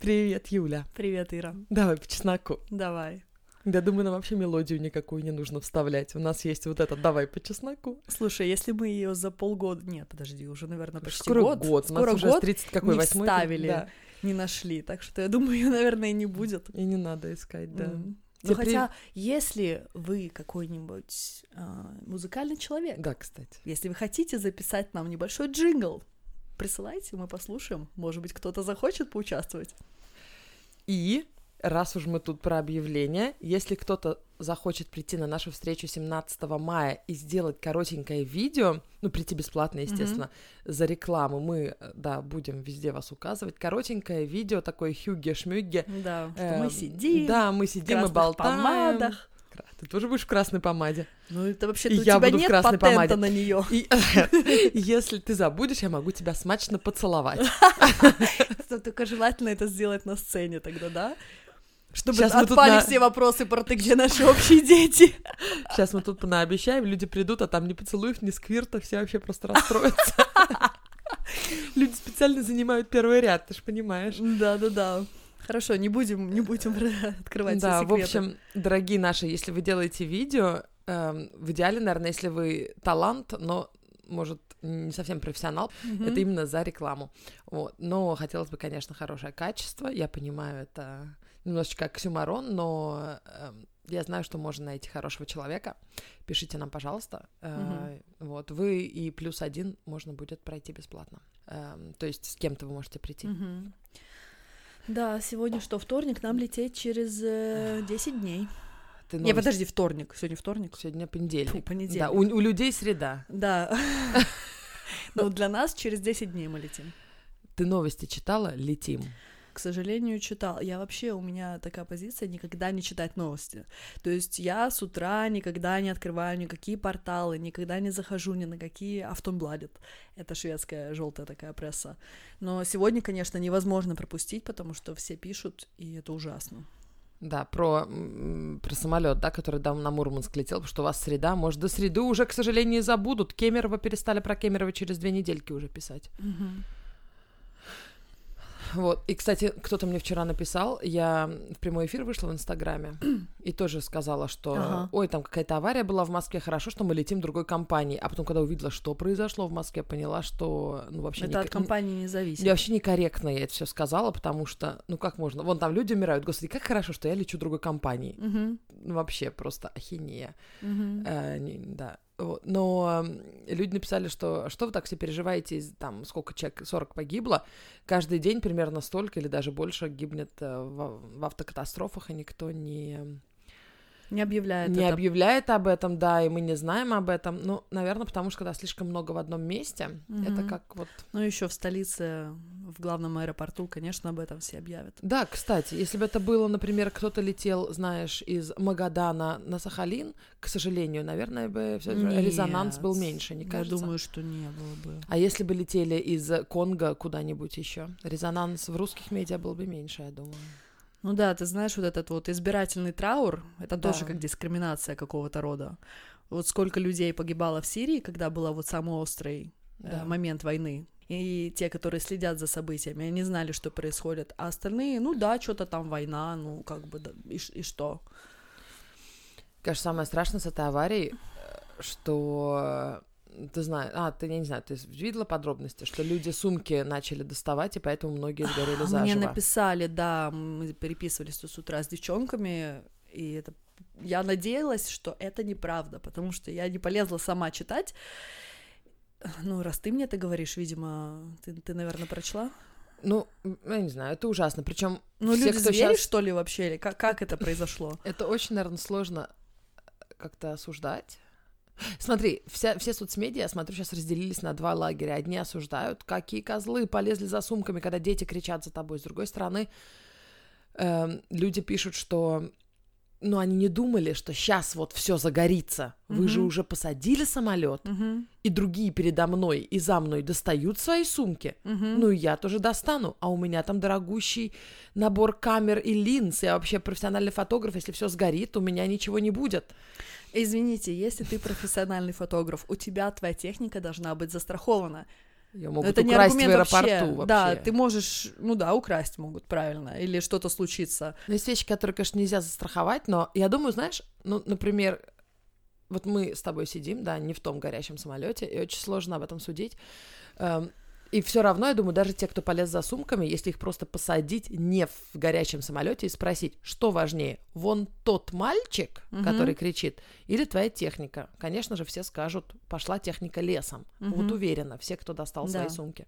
Привет, Юля. Привет, Ира. Давай по чесноку. Давай. Я думаю, нам вообще мелодию никакую не нужно вставлять. У нас есть вот это «давай по чесноку». Слушай, если мы ее за полгода... Нет, подожди, уже, наверное, почти Скоро год. год. Скоро у нас год уже 30 какой, не вставили, Да. не нашли. Так что я думаю, ее, наверное, не будет. И не надо искать, да. Тебе Ну, при- хотя, если вы какой-нибудь а, музыкальный человек, Да, кстати. если вы хотите записать нам небольшой джингл, присылайте, мы послушаем. Может быть, кто-то захочет поучаствовать. И раз уж мы тут про объявление, если кто-то захочет прийти на нашу встречу 17 мая и сделать коротенькое видео, ну, прийти бесплатно, естественно, за рекламу, мы, э, да, будем везде вас указывать, коротенькое видео, такое хюгге-шмюгге. Да, что Эм, мы сидим Да, мы сидим и красных болтаем. помадах. Ты тоже будешь в красной помаде. Ну, это вообще-то у я тебя буду в нет красной патента помаде. на нее. И если ты забудешь, я могу тебя смачно поцеловать. Только желательно это сделать на сцене тогда, да? Чтобы тут отпали на- все вопросы про ты, где наши общие дети. Сейчас мы тут понаобещаем, люди придут, а там ни поцелуев, ни сквирта, все вообще просто расстроятся. Люди специально занимают первый ряд, ты же понимаешь. Да-да-да. Хорошо, не будем, не будем открывать все Да, в секреты. общем, дорогие наши, если вы делаете видео, эм, в идеале, наверное, если вы талант, но, может, не совсем профессионал, Мгм. это именно за рекламу. Вот. Но хотелось бы, конечно, хорошее качество. Я понимаю, это немножечко оксюмарон, но эм, я знаю, что можно найти хорошего человека. Пишите нам, пожалуйста. Э, Вот. Вы и плюс один можно будет пройти бесплатно. Эм, То есть с кем-то вы можете прийти. Мгм. Да, сегодня что, вторник, нам лететь через э, 10 дней. Ты Не, новость- подожди, вторник, сегодня вторник. Сегодня Фу, понедельник. понедельник. Да, у, у людей среда. Да. Ну, для нас через 10 дней мы летим. Ты новости читала? Летим. К сожалению, читал. Я вообще, у меня такая позиция никогда не читать новости. То есть я с утра никогда не открываю никакие порталы, никогда не захожу ни на какие Автонбладет. Это шведская желтая такая пресса. Но сегодня, конечно, невозможно пропустить, потому что все пишут, и это ужасно. Да, про, про самолет, да, который там на Мурманск летел, потому что у вас среда, может, до среды уже, к сожалению, забудут. Кемерово перестали про Кемерово через две недельки уже писать. Вот, и, кстати, кто-то мне вчера написал, я в прямой эфир вышла в Инстаграме и тоже сказала, что, Ага. ой, там какая-то авария была в Москве, хорошо, что мы летим другой компании. А потом, когда увидела, что произошло в Москве, поняла, что, ну, вообще... Это не- от компании не зависит. Я вообще некорректно я это все сказала, потому что, ну как можно? Вон там люди умирают. Господи, как хорошо, что я лечу другой компании. Мгм, Ну, вообще просто ахинея. мгм. Э, не- да. Но люди написали, что что вы так все переживаете, там сколько человек, 40 погибло, каждый день примерно столько или даже больше гибнет э, в, в автокатастрофах, и никто не, Не объявляет не это. объявляет об этом, да, и мы не знаем об этом. Ну, наверное, потому что когда слишком много в одном месте, это Мгм. как вот Ну, еще в столице, в главном аэропорту, конечно, об этом все объявят. Да, кстати, если бы это было, например, кто-то летел, знаешь, из Магадана на Сахалин, к сожалению, наверное, бы Нет. резонанс был меньше, не Я кажется? думаю, что не было бы. А если бы летели из Конго куда-нибудь еще, резонанс в русских медиа был бы меньше, я думаю. Ну да, ты знаешь, вот этот вот избирательный траур, это Да. тоже как дискриминация какого-то рода. Вот сколько людей погибало в Сирии, когда был вот самый острый э, Да. момент войны. И те, которые следят за событиями, они знали, что происходит. А остальные, ну да, что-то там война, ну как бы, да, и, и что? Конечно, самое страшное с этой аварией, э, что э, ты знаешь, а, ты, я не знаю, ты видела подробности, что люди сумки начали доставать, и поэтому многие сгорели А заживо. Мне написали, да, мы переписывались тут с утра с девчонками, и это я надеялась, что это неправда, потому что я не полезла сама читать. Ну, раз ты мне это говоришь, видимо, ты, ты наверное, прочла. Ну, я не знаю, это ужасно. Причем Ну, все, люди кто звери, щас- что ли, вообще? Или как, как это произошло? Это очень, наверное, сложно как-то осуждать. Смотри, вся, все соцмедиа, я смотрю, сейчас разделились на два лагеря. Одни осуждают, какие козлы полезли за сумками, когда дети кричат за тобой. С другой стороны, эм, люди пишут, что ну, они не думали, что сейчас вот все загорится. Вы же Мгм. уже посадили самолет, Мгм, и другие передо мной и за мной достают свои сумки. мгм. Ну, и я тоже достану. А у меня там дорогущий набор камер и линз. Я вообще профессиональный фотограф. Если все сгорит, у меня ничего не будет. Извините, если ты профессиональный фотограф, у тебя твоя техника должна быть застрахована. Ее могут это не украсть в аргумент аэропорту вообще. вообще. Да, ты можешь, ну да, украсть могут, правильно, или что-то случится. Но есть вещи, которые, конечно, нельзя застраховать, но я думаю, знаешь, ну, например, вот мы с тобой сидим, да, не в том горящем самолете, и очень сложно об этом судить. И все равно, я думаю, даже те, кто полез за сумками, если их просто посадить не в горячем самолете и спросить, что важнее, вон тот мальчик, Мгм. который кричит, или твоя техника, конечно же, все скажут, пошла техника лесом. Вот Мгм. уверена, все, кто достал свои Да. сумки.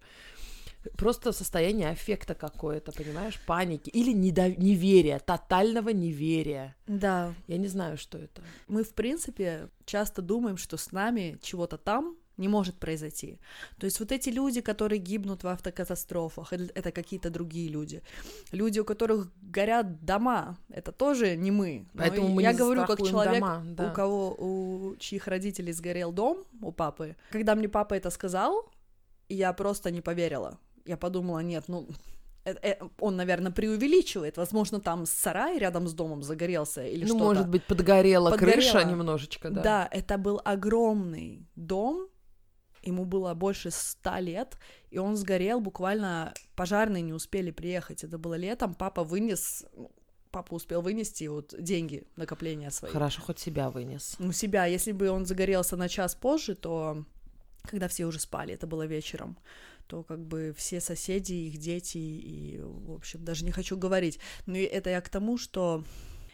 Просто состояние аффекта какое-то, понимаешь, паники или недо- неверия, тотального неверия. Да, Я не знаю, что это. мы, в принципе, часто думаем, что с нами чего-то там не может произойти. То есть вот эти люди, которые гибнут в автокатастрофах, это, это какие-то другие люди. Люди, у которых горят дома, это тоже не мы. Поэтому мы я говорю как человек, дома, да. у кого, у чьих родителей сгорел дом, у папы. Когда мне папа это сказал, я просто не поверила. Я подумала, нет, ну, э- э, он, наверное, преувеличивает. Возможно, там сарай рядом с домом загорелся или ну, что-то. может быть, подгорела, крыша Подгорела. немножечко, да. Да. это был огромный дом, ему было больше ста лет, и он сгорел буквально, пожарные не успели приехать, это было летом, папа вынес, ну, папа успел вынести вот деньги, накопления свои. Хорошо, хоть себя вынес. У себя, если бы он загорелся на час позже, то когда все уже спали, это было вечером, то как бы все соседи, их дети, и, в общем, даже не хочу говорить. Но это я к тому, что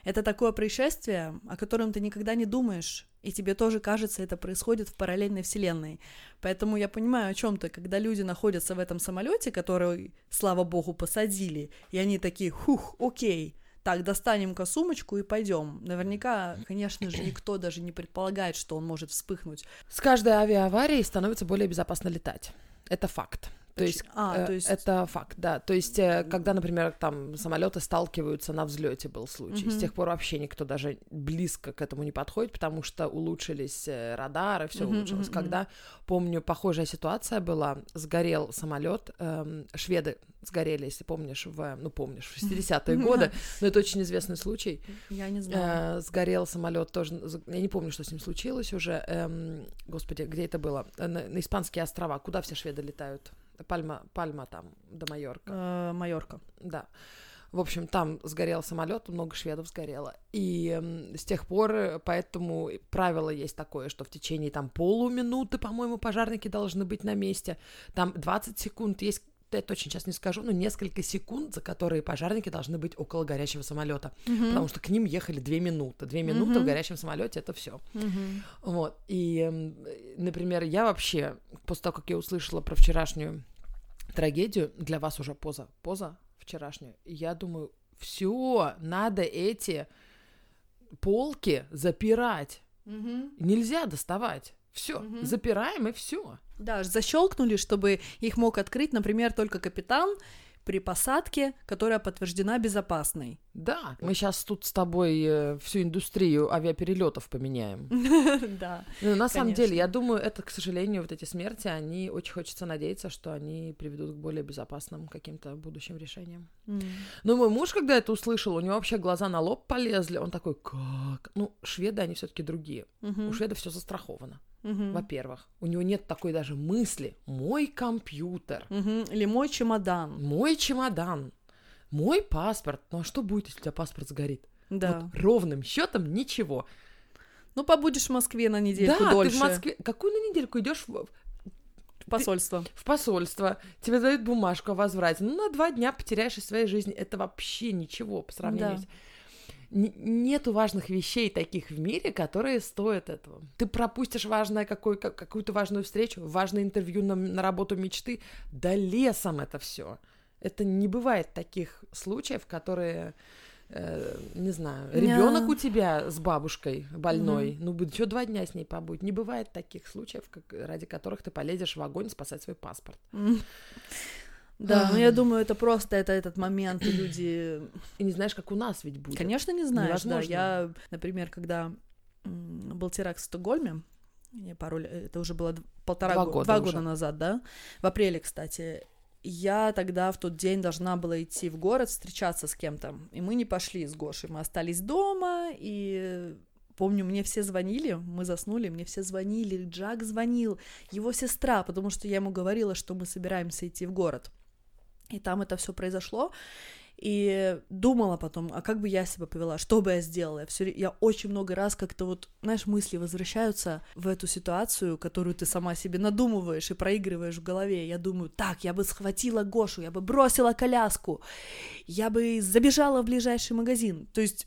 это такое происшествие, о котором ты никогда не думаешь, и тебе тоже кажется, это происходит в параллельной вселенной. Поэтому я понимаю о чем ты, когда люди находятся в этом самолете, который, слава богу, посадили, и они такие, хух, окей, так, достанем-ка сумочку и пойдем. Наверняка, конечно же, никто даже не предполагает, что он может вспыхнуть. С каждой авиааварией становится более безопасно летать. Это факт. То есть, А, э, то есть- это факт, да. То есть, э, когда, например, там самолеты сталкиваются на взлете, был случай. С Мгм. тех пор вообще никто даже близко к этому не подходит, потому что улучшились э, радары, все Мгм, улучшилось. мгм, Когда, помню, похожая ситуация была, сгорел самолет, эм, шведы сгорели, если помнишь, в, ну помнишь, в 60-е годы, но это очень известный случай. Я не знаю. Э, сгорел самолет тоже. Я не помню, что с ним случилось уже. Эм, господи, где это было? На, на испанские острова. Куда все шведы летают? Пальма, Пальма там, до Майорка. Э, Майорка. Да. В общем, там сгорел самолет, много шведов сгорело. И с тех пор, э, поэтому правило есть такое, что в течение там полуминуты, по-моему, пожарники должны быть на месте. Там 20 секунд есть я точно сейчас не скажу, но несколько секунд, за которые пожарники должны быть около горящего самолета, потому что к ним ехали две минуты. Две минуты в Мгм. горящем самолете это все. Мгм. Вот. И, например, я вообще, после того, как я услышала про вчерашнюю трагедию, для вас уже поза, поза вчерашнюю, я думаю, все, надо эти полки запирать. Мгм. Нельзя доставать. Все, Мгм. запираем и все. Да, защелкнули, чтобы их мог открыть, например, только капитан при посадке, которая подтверждена безопасной. Да, мы сейчас тут с тобой э, всю индустрию авиаперелетов поменяем. Да. Ну, на самом деле, я думаю, это, к сожалению, вот эти смерти, они очень хочется надеяться, что они приведут к более безопасным каким-то будущим решениям. Ну, мой муж, когда это услышал, у него вообще глаза на лоб полезли. Он такой, как? Ну, шведы, они все-таки другие. У шведов все застраховано. Во-первых, у него нет такой даже мысли. Мой компьютер, Или мой чемодан. мой чемодан, мой паспорт. Ну а что будет, если у тебя паспорт сгорит? Да. Вот ровным счетом ничего. Ну, побудешь в Москве на недельку да, дольше. ты в Москве. Какую на недельку идешь в, В посольство. в посольство, тебе дают бумажку о возврате. Ну, на два дня потеряешь из своей жизни. Это вообще ничего по сравнению Да. с... Нету важных вещей таких в мире, которые стоят этого. Ты пропустишь важное какой, как- какую-то важную встречу, важное интервью на, на работу мечты. Да лесом это все. Это не бывает таких случаев, которые, э, не знаю, ребенок у тебя с бабушкой больной, ну, будет еще два дня с ней побудь. Не бывает таких случаев, как, ради которых ты полезешь в огонь спасать свой паспорт. М. Да, но я думаю, это просто это этот момент, и люди И не знаешь, как у нас ведь будет. Конечно, не знаешь, да. Я, например, когда был теракт в Стокгольме, не пару лет, это уже было полтора Два го- года два уже. года назад, да, в апреле, кстати, я тогда в тот день должна была идти в город встречаться с кем-то, и мы не пошли с Гошей, мы остались дома, и помню, мне все звонили, мы заснули, мне все звонили, Джак звонил, его сестра, потому что я ему говорила, что мы собираемся идти в город. И там это все произошло. И думала потом, а как бы я себя повела, что бы я сделала. Все, я очень много раз как-то вот, знаешь, мысли возвращаются в эту ситуацию, которую ты сама себе надумываешь и проигрываешь в голове. Я думаю, так, я бы схватила Гошу, я бы бросила коляску, я бы забежала в ближайший магазин. То есть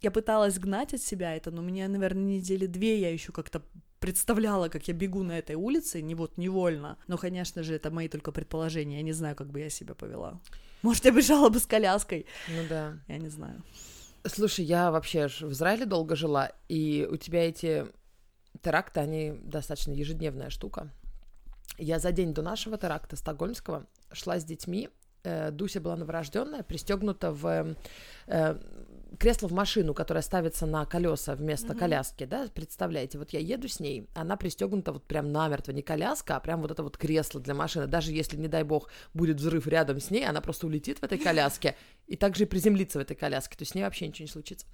я пыталась гнать от себя это, но меня, наверное, недели две я еще как-то представляла, как я бегу на этой улице, не вот невольно. Но, конечно же, это мои только предположения. Я не знаю, как бы я себя повела. Может, я бежала бы с коляской. Ну да. Я не знаю. Слушай, я вообще в Израиле долго жила, и у тебя эти теракты, они достаточно ежедневная штука. Я за день до нашего теракта стокгольмского шла с детьми. Э, Дуся была новорожденная, пристегнута в э, кресло в машину, которое ставится на колеса вместо mm-hmm. коляски, да, представляете, вот я еду с ней, она пристегнута вот прям намертво, не коляска, а прям вот это вот кресло для машины, даже если, не дай бог, будет взрыв рядом с ней, она просто улетит в этой коляске и также и приземлится в этой коляске, то есть с ней вообще ничего не случится.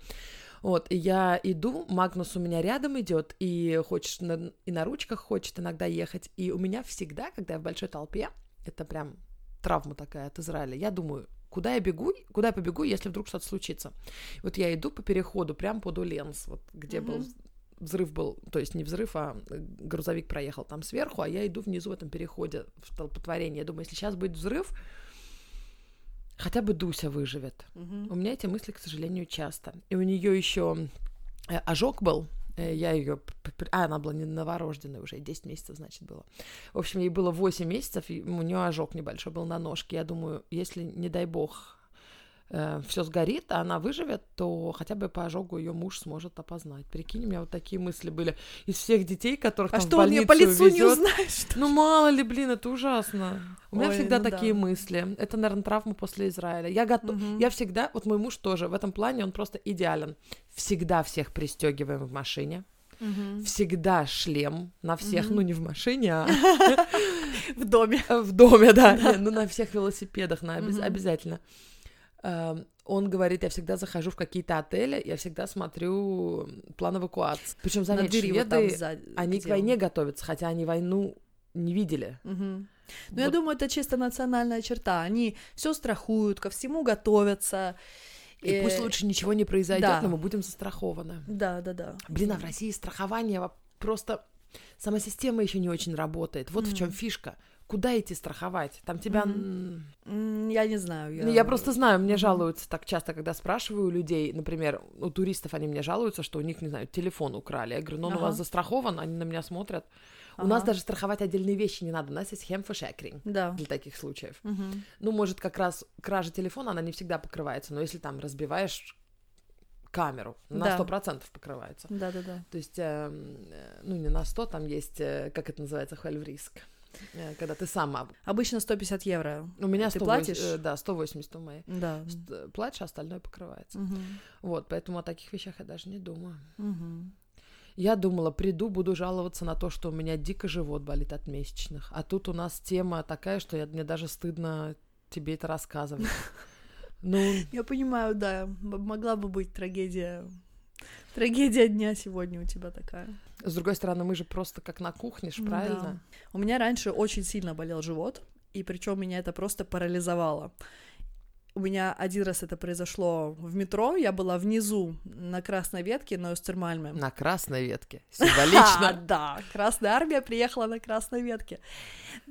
Вот, и я иду, Магнус у меня рядом идет, и хочет на, и на ручках хочет иногда ехать, и у меня всегда, когда я в большой толпе, это прям травма такая от Израиля, я думаю, куда я бегу, куда я побегу, если вдруг что-то случится. Вот я иду по переходу прямо под Уленс, вот где mm-hmm. был взрыв был, то есть не взрыв, а грузовик проехал там сверху, а я иду внизу в этом переходе в столпотворение. Я думаю, если сейчас будет взрыв, хотя бы Дуся выживет. Mm-hmm. У меня эти мысли, к сожалению, часто. И у нее еще э, ожог был, Э, я ее... А, она была не новорожденная уже, 10 месяцев, значит, было. В общем, ей было 8 месяцев, и у нее ожог небольшой был на ножке. Я думаю, если, не дай бог, э, все сгорит, а она выживет, то хотя бы по ожогу ее муж сможет опознать. Прикинь, у меня вот такие мысли были. Из всех детей, которых а там что, в больницу он по лицу увезет, не узнаешь? Ну, мало ли, блин, это ужасно. У меня Ой, всегда ну такие да. мысли. Это, наверное, травма после Израиля. Я готов... Мгм. Я всегда... Вот мой муж тоже. В этом плане он просто идеален. Всегда всех пристегиваем в машине. Мгм. Всегда шлем на всех, Мгм. ну не в машине, а В доме. в доме, да, ну на всех велосипедах, обязательно. Эм, Он говорит, я всегда захожу в какие-то отели, я всегда смотрю план эвакуации. Причем, заметь, двери вот там шведы, сзади, они к войне готовятся, хотя они войну не видели. Мгм. Ну, я Вот. думаю, это чисто национальная черта. Они все страхуют, ко всему готовятся. И пусть Э, лучше ничего не произойдет, да. но мы будем застрахованы. Да, да, да. Блин, а в России страхование просто сама система еще не очень работает. Вот в чем фишка. Куда идти страховать? Там тебя. Я не знаю. Ну, Я просто знаю, мне жалуются так часто, когда спрашиваю у людей, например, у туристов они мне жалуются, что у них, не знаю, телефон украли. Я говорю, ну он у Ага. вас застрахован, они на меня смотрят. У нас Ага. даже страховать отдельные вещи не надо, у нас есть хемфошекринг Да. для таких случаев. Мгм. Ну, может, как раз кража телефона, она не всегда покрывается, но если там разбиваешь камеру, на Да. сто процентов покрывается. Да, да, да. То есть, эм, э, ну, не на 100, там есть, э, как это называется, хель-риск. Когда ты сама. Обычно 150 евро. У меня Ты 180, платишь? э, да, 180 у моей. Да. Ст- Платишь, а остальное покрывается. Мгм. Вот, поэтому о таких вещах я даже не думаю. Мгм. Я думала, приду, буду жаловаться на то, что у меня дико живот болит от месячных. А тут у нас тема такая, что я, мне даже стыдно тебе это рассказывать. Ну, Я понимаю, да. Могла бы быть трагедия. Трагедия дня сегодня у тебя такая. с другой стороны, мы же просто как на кухне, ж, правильно? У меня раньше очень сильно болел живот, и причем меня это просто парализовало. У меня один раз это произошло в метро, я была внизу на красной ветке на Остермальме. На красной ветке. Символично. да, Красная Армия приехала на красной ветке.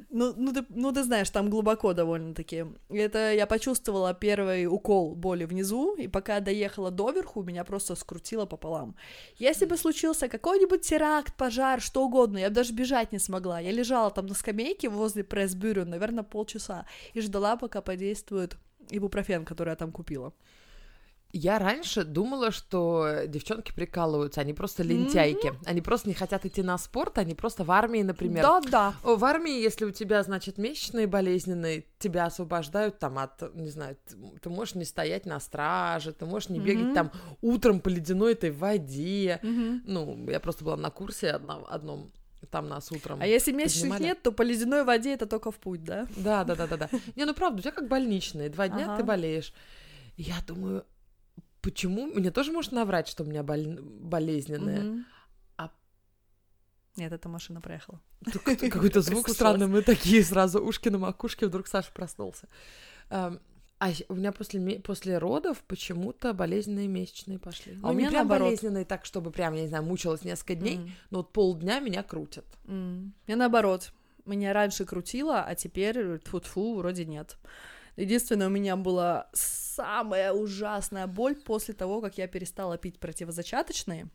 Ну, ну, ты, ну, ты знаешь, там глубоко довольно-таки. Это я почувствовала первый укол боли внизу, и пока доехала доверху, меня просто скрутило пополам. Если бы случился какой-нибудь теракт, пожар, что угодно, я бы даже бежать не смогла. Я лежала там на скамейке возле пресс-бюро, наверное, полчаса, и ждала, пока подействует ибупрофен, который я там купила. Я раньше думала, что девчонки прикалываются, они просто лентяйки. Они просто не хотят идти на спорт, они просто в армии, например. Да-да. О, В армии, если у тебя, значит, месячные болезненные, тебя освобождают там от, не знаю, ты, можешь не стоять на страже, ты можешь не бегать Мгм. там утром по ледяной этой воде. Мгм. Ну, я просто была на курсе одном, одном там нас утром. А если месячных поднимали. нет, то по ледяной воде это только в путь, да? Да, да, да, да, да. Не, ну правда, у тебя как больничные, два дня Ага. ты болеешь. Я думаю, почему? Мне тоже можно наврать, что у меня боль... болезненная. Мгм. Нет, эта машина проехала. Какой-то звук странный, мы такие сразу ушки на макушке, вдруг Саша проснулся. А у меня после, после родов почему-то болезненные месячные пошли. А Ну, у не меня прям наоборот. болезненные так, чтобы прям, я не знаю, мучилась несколько дней, М. но вот полдня меня крутят. М. Мне наоборот. Меня раньше крутило, а теперь тьфу-тьфу, вроде нет. Единственное, у меня была самая ужасная боль после того, как я перестала пить противозачаточные.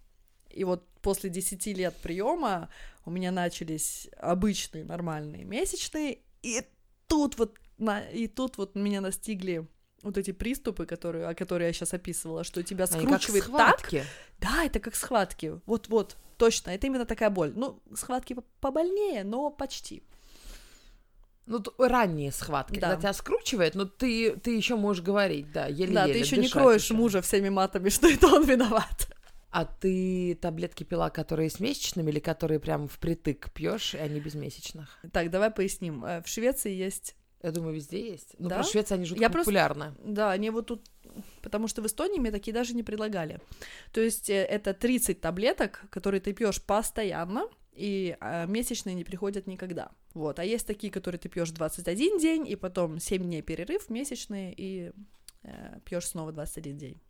И вот после 10 лет приема у меня начались обычные нормальные месячные, и тут вот и тут вот меня настигли вот эти приступы, которые, о которых я сейчас описывала, что тебя Они как скручивает так, схватки. да, это как схватки. Вот-вот, точно, это именно такая боль. Ну, схватки по- побольнее, но почти. Ну, ранние схватки, Да. когда тебя скручивает, но ты, ты еще можешь говорить, да, еле-еле. да, ты еще не кроешь ещё. мужа всеми матами, что это он виноват. А ты таблетки пила, которые с месячными или которые прям впритык пьешь, и они без месячных? Так, давай поясним. Э, В Швеции есть, Я думаю, везде есть. Ну, Да? про Швецию они жутко Я просто- популярны. да, они вот тут, потому что в Эстонии мне такие даже не предлагали. То есть э, это 30 таблеток, которые ты пьешь постоянно, и э, месячные не приходят никогда. Вот, а есть такие, которые ты пьешь 21 день, и потом 7 дней перерыв месячные, и пьешь снова 21 день.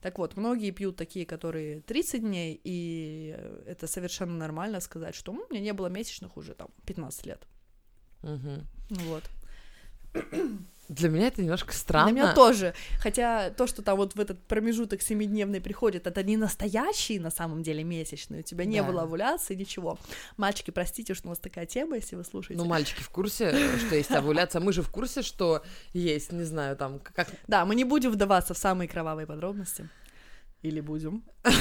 Так вот, многие пьют такие, которые 30 дней, и э, это совершенно нормально сказать, что «М, у меня не было месячных уже там 15 лет. Ну Вот. Для меня это немножко странно. Для меня тоже. Хотя то, что там вот в этот промежуток семидневный приходит, это не настоящие на самом деле месячные. У тебя не Да. было овуляции, ничего. Мальчики, простите, что у нас такая тема, если вы слушаете. Ну, мальчики в курсе, что есть овуляция. Мы же в курсе, что есть, не знаю, там, как... Да, мы не будем вдаваться в самые кровавые подробности. Или будем.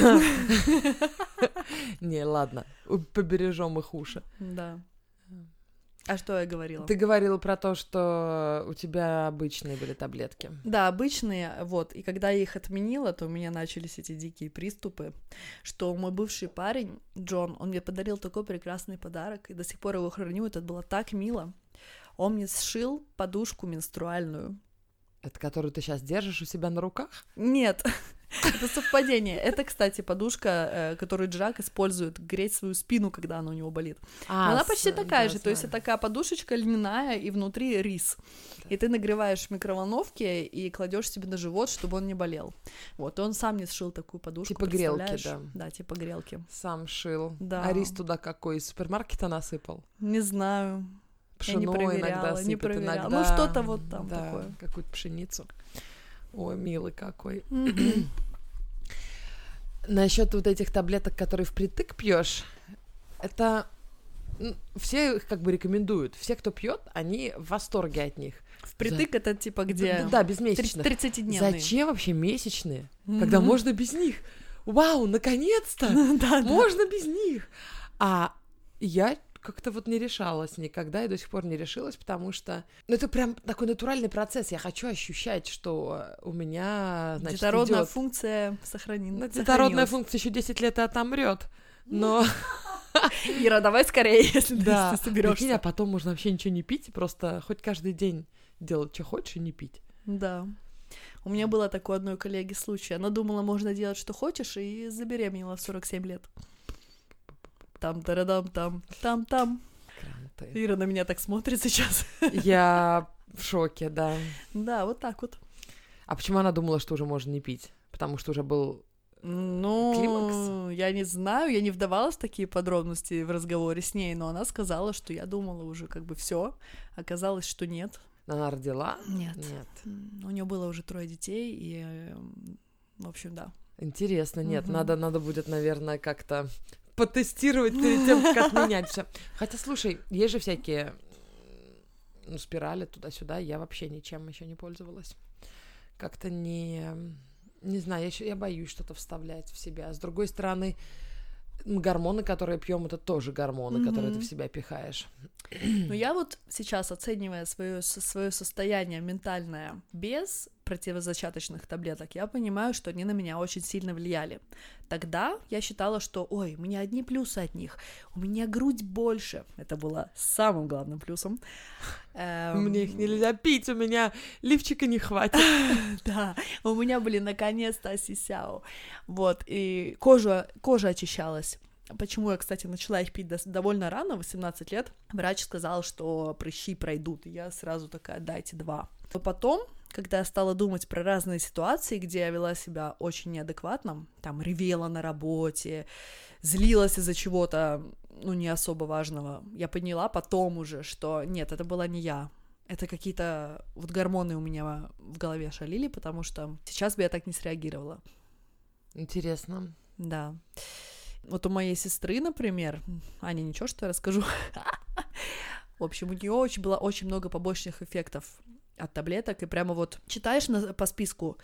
Не, ладно, побережем их уши. Да. А что я говорила? Ты говорила про то, что у тебя обычные были таблетки. Да, обычные, вот, и когда я их отменила, то у меня начались эти дикие приступы, что мой бывший парень, Джон, он мне подарил такой прекрасный подарок, и до сих пор его храню, это было так мило. Он мне сшил подушку менструальную. Это которую ты сейчас держишь у себя на руках? Нет, это совпадение. Это, кстати, подушка, э, которую Джак использует греть свою спину, когда она у него болит. А, Она почти такая да, же, то есть это такая подушечка льняная и внутри рис. И ты нагреваешь в микроволновке и кладешь себе на живот, чтобы он не болел. Вот, и он сам мне сшил такую подушку. Типа грелки, да. Да, типа грелки. Сам шил. Да. А рис туда какой? Из супермаркета насыпал? Не знаю. Я не Пшено проверяла, иногда не сыпят, проверяла. иногда... Ну, что-то вот там да, такое. какую-то пшеницу. Ой, милый какой. Насчет вот этих таблеток, которые впритык пьешь, это все их как бы рекомендуют. Все, кто пьет, они в восторге от них. Впритык это типа где... Да, да, без месячных. 30-дневные. Зачем вообще месячные, когда Мгм. можно без них? Вау, наконец-то! Да, да. Можно без них. А я как-то вот не решалась никогда и до сих пор не решилась, потому что ну, это прям такой натуральный процесс. Я хочу ощущать, что у меня, значит, Детородная идёт- функция сохранена. Ну, детородная функция еще 10 лет и отомрет. Но Ира, давай скорее, если да, ты соберешься. прикинь, а потом можно вообще ничего не пить, просто хоть каждый день делать, что хочешь, и не пить. Да. У меня было такое одной коллеги случай. Она думала, можно делать, что хочешь, и забеременела в 47 лет. Там, тарадам, там, там, там. Кранты. Ира на меня так смотрит сейчас. Я в шоке, да. Да, вот так вот. А почему она думала, что уже можно не пить? Потому что уже был... Ну, Климакс? я не знаю, я не вдавалась в такие подробности в разговоре с ней, но она сказала, что я думала уже как бы все. Оказалось, что нет. Она родила? Нет. Нет. У нее было уже трое детей, и, в общем, да. Интересно, нет, Мгм. надо, надо будет, наверное, как-то потестировать перед тем, как отменять все. Хотя, слушай, есть же всякие ну, спирали туда-сюда, я вообще ничем еще не пользовалась. Как-то не... Не знаю, я, ещё- я боюсь что-то вставлять в себя. С другой стороны, гормоны, которые пьем, это тоже гормоны, которые ты в себя пихаешь. Но я вот сейчас, оценивая свое, свое состояние ментальное без противозачаточных таблеток, я понимаю, что они на меня очень сильно влияли. Тогда я считала, что, ой, у меня одни плюсы от них, у меня грудь больше. Это было самым главным плюсом. Эм, Мне их нельзя пить, у меня лифчика не хватит. Да, у меня были наконец-то осисяо. Вот, и кожа, кожа очищалась. Почему я, кстати, начала их пить довольно рано, 18 лет, врач сказал, что прыщи пройдут, и я сразу такая, дайте два. Но потом, когда я стала думать про разные ситуации, где я вела себя очень неадекватно, там, ревела на работе, злилась из-за чего-то, ну, не особо важного, я поняла потом уже, что нет, это была не я, это какие-то вот гормоны у меня в голове шалили, потому что сейчас бы я так не среагировала. Интересно. Да. Вот у моей сестры, например, Аня, ничего, что я расскажу? В общем, у нее очень было очень много побочных эффектов от таблеток, и прямо вот читаешь на, по списку,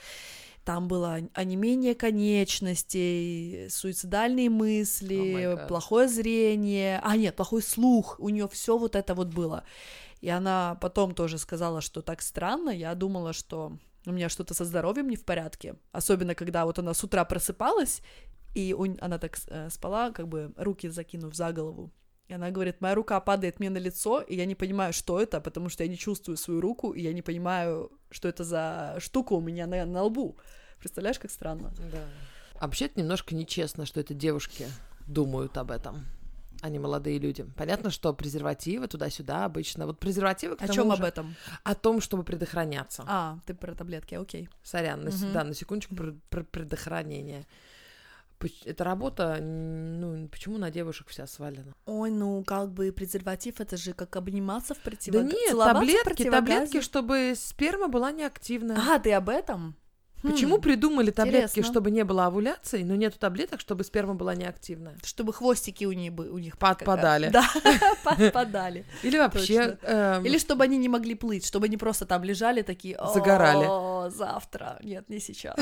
там было онемение конечностей, суицидальные мысли, oh плохое зрение, а нет, плохой слух, у нее все вот это вот было. И она потом тоже сказала, что так странно, я думала, что у меня что-то со здоровьем не в порядке, особенно когда вот она с утра просыпалась, и у, она так э, спала, как бы руки закинув за голову. И она говорит, моя рука падает мне на лицо, и я не понимаю, что это, потому что я не чувствую свою руку, и я не понимаю, что это за штука у меня на, на лбу. Представляешь, как странно? Да. Вообще это немножко нечестно, что это девушки думают об этом а не молодые люди. Понятно, что презервативы туда-сюда обычно. Вот презервативы. О чем об этом? О том, чтобы предохраняться. А, ты про таблетки, окей. Сорян, угу. на, да, на секундочку про, про предохранение. Эта работа, ну, почему на девушек вся свалена? Ой, ну, как бы презерватив, это же как обниматься в противогазе. Да нет, таблетки, таблетки, чтобы сперма была неактивная. А, ты об этом? Почему хм, придумали таблетки, интересно. чтобы не было овуляции, но нету таблеток, чтобы сперма была неактивная? Чтобы хвостики у них, у них подпадали. Да, подпадали. Или вообще... Эм... Или чтобы они не могли плыть, чтобы они просто там лежали такие... Загорали. О, завтра. Нет, не сейчас.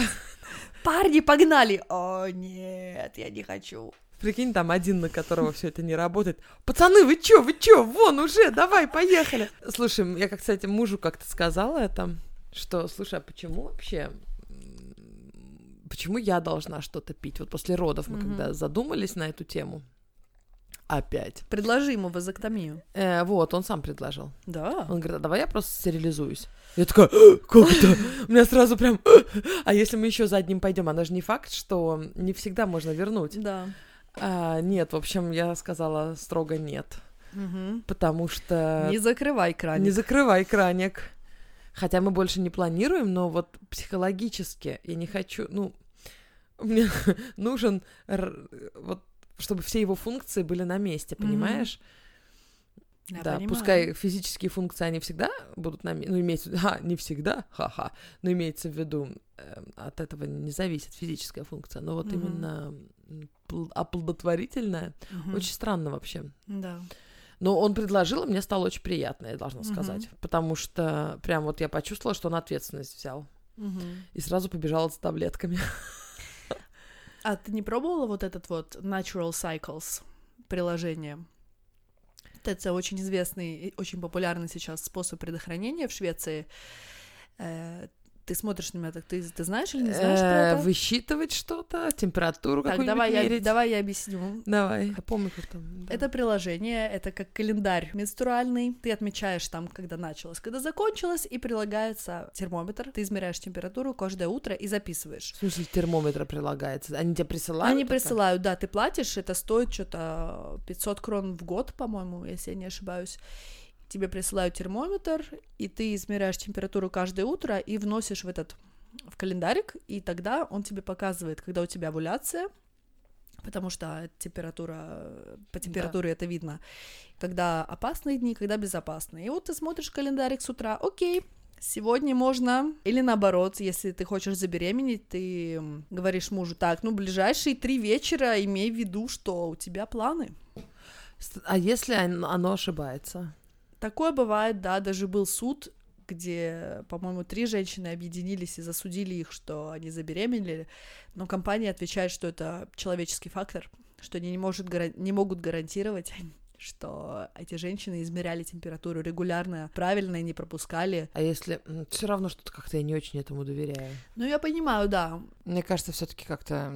Парни, погнали! О, нет, я не хочу. Прикинь, там один, на которого все это не работает. Пацаны, вы чё, вы чё, вон уже, давай, поехали. Слушай, я, как, кстати, мужу как-то сказала это, что, слушай, а почему вообще почему я должна что-то пить? Вот после родов мы mm-hmm. когда задумались на эту тему, опять. Предложи ему вазоктомию. Э, вот, он сам предложил. Да. Он говорит, а давай я просто стерилизуюсь. Я такая, «А, как это? У меня сразу прям... «А, а если мы еще за одним пойдем, она же не факт, что не всегда можно вернуть. Да. А, нет, в общем, я сказала строго нет. Угу. Потому что... Не закрывай краник. Не закрывай краник. Хотя мы больше не планируем, но вот психологически я не хочу, ну, мне нужен вот, чтобы все его функции были на месте, понимаешь? Я да, понимаю. пускай физические функции, они всегда будут на месте, ну, имеется в виду, а, не всегда, ха-ха, но имеется в виду, э, от этого не зависит физическая функция, но вот mm-hmm. именно оплодотворительная, mm-hmm. очень странно вообще. Да. Но он предложил, и мне стало очень приятно, я должна сказать. Угу. Потому что прям вот я почувствовала, что он ответственность взял. Угу. И сразу побежала за таблетками. А ты не пробовала вот этот вот Natural Cycles приложение? Это очень известный и очень популярный сейчас способ предохранения в Швеции. Ты смотришь на меня так, ты, ты знаешь или не знаешь про э, это? Высчитывать что-то, температуру какую-нибудь давай мерить? Я, давай я объясню. Давай, я помню, как там. Да. Это приложение, это как календарь менструальный. Ты отмечаешь там, когда началось, когда закончилось, и прилагается термометр. Ты измеряешь температуру каждое утро и записываешь. В смысле термометр прилагается? Они тебе присылают? Они это? присылают, да, ты платишь, это стоит что-то 500 крон в год, по-моему, если я не ошибаюсь тебе присылают термометр, и ты измеряешь температуру каждое утро и вносишь в этот в календарик, и тогда он тебе показывает, когда у тебя овуляция, потому что температура, по температуре да. это видно, когда опасные дни, когда безопасные. И вот ты смотришь календарик с утра, окей, Сегодня можно, или наоборот, если ты хочешь забеременеть, ты говоришь мужу, так, ну, ближайшие три вечера имей в виду, что у тебя планы. А если оно ошибается? Такое бывает, да, даже был суд, где, по-моему, три женщины объединились и засудили их, что они забеременели, но компания отвечает, что это человеческий фактор, что они не, может, не могут гарантировать, что эти женщины измеряли температуру регулярно, правильно и не пропускали. А если все равно что-то как-то я не очень этому доверяю. Ну, я понимаю, да. Мне кажется, все-таки как-то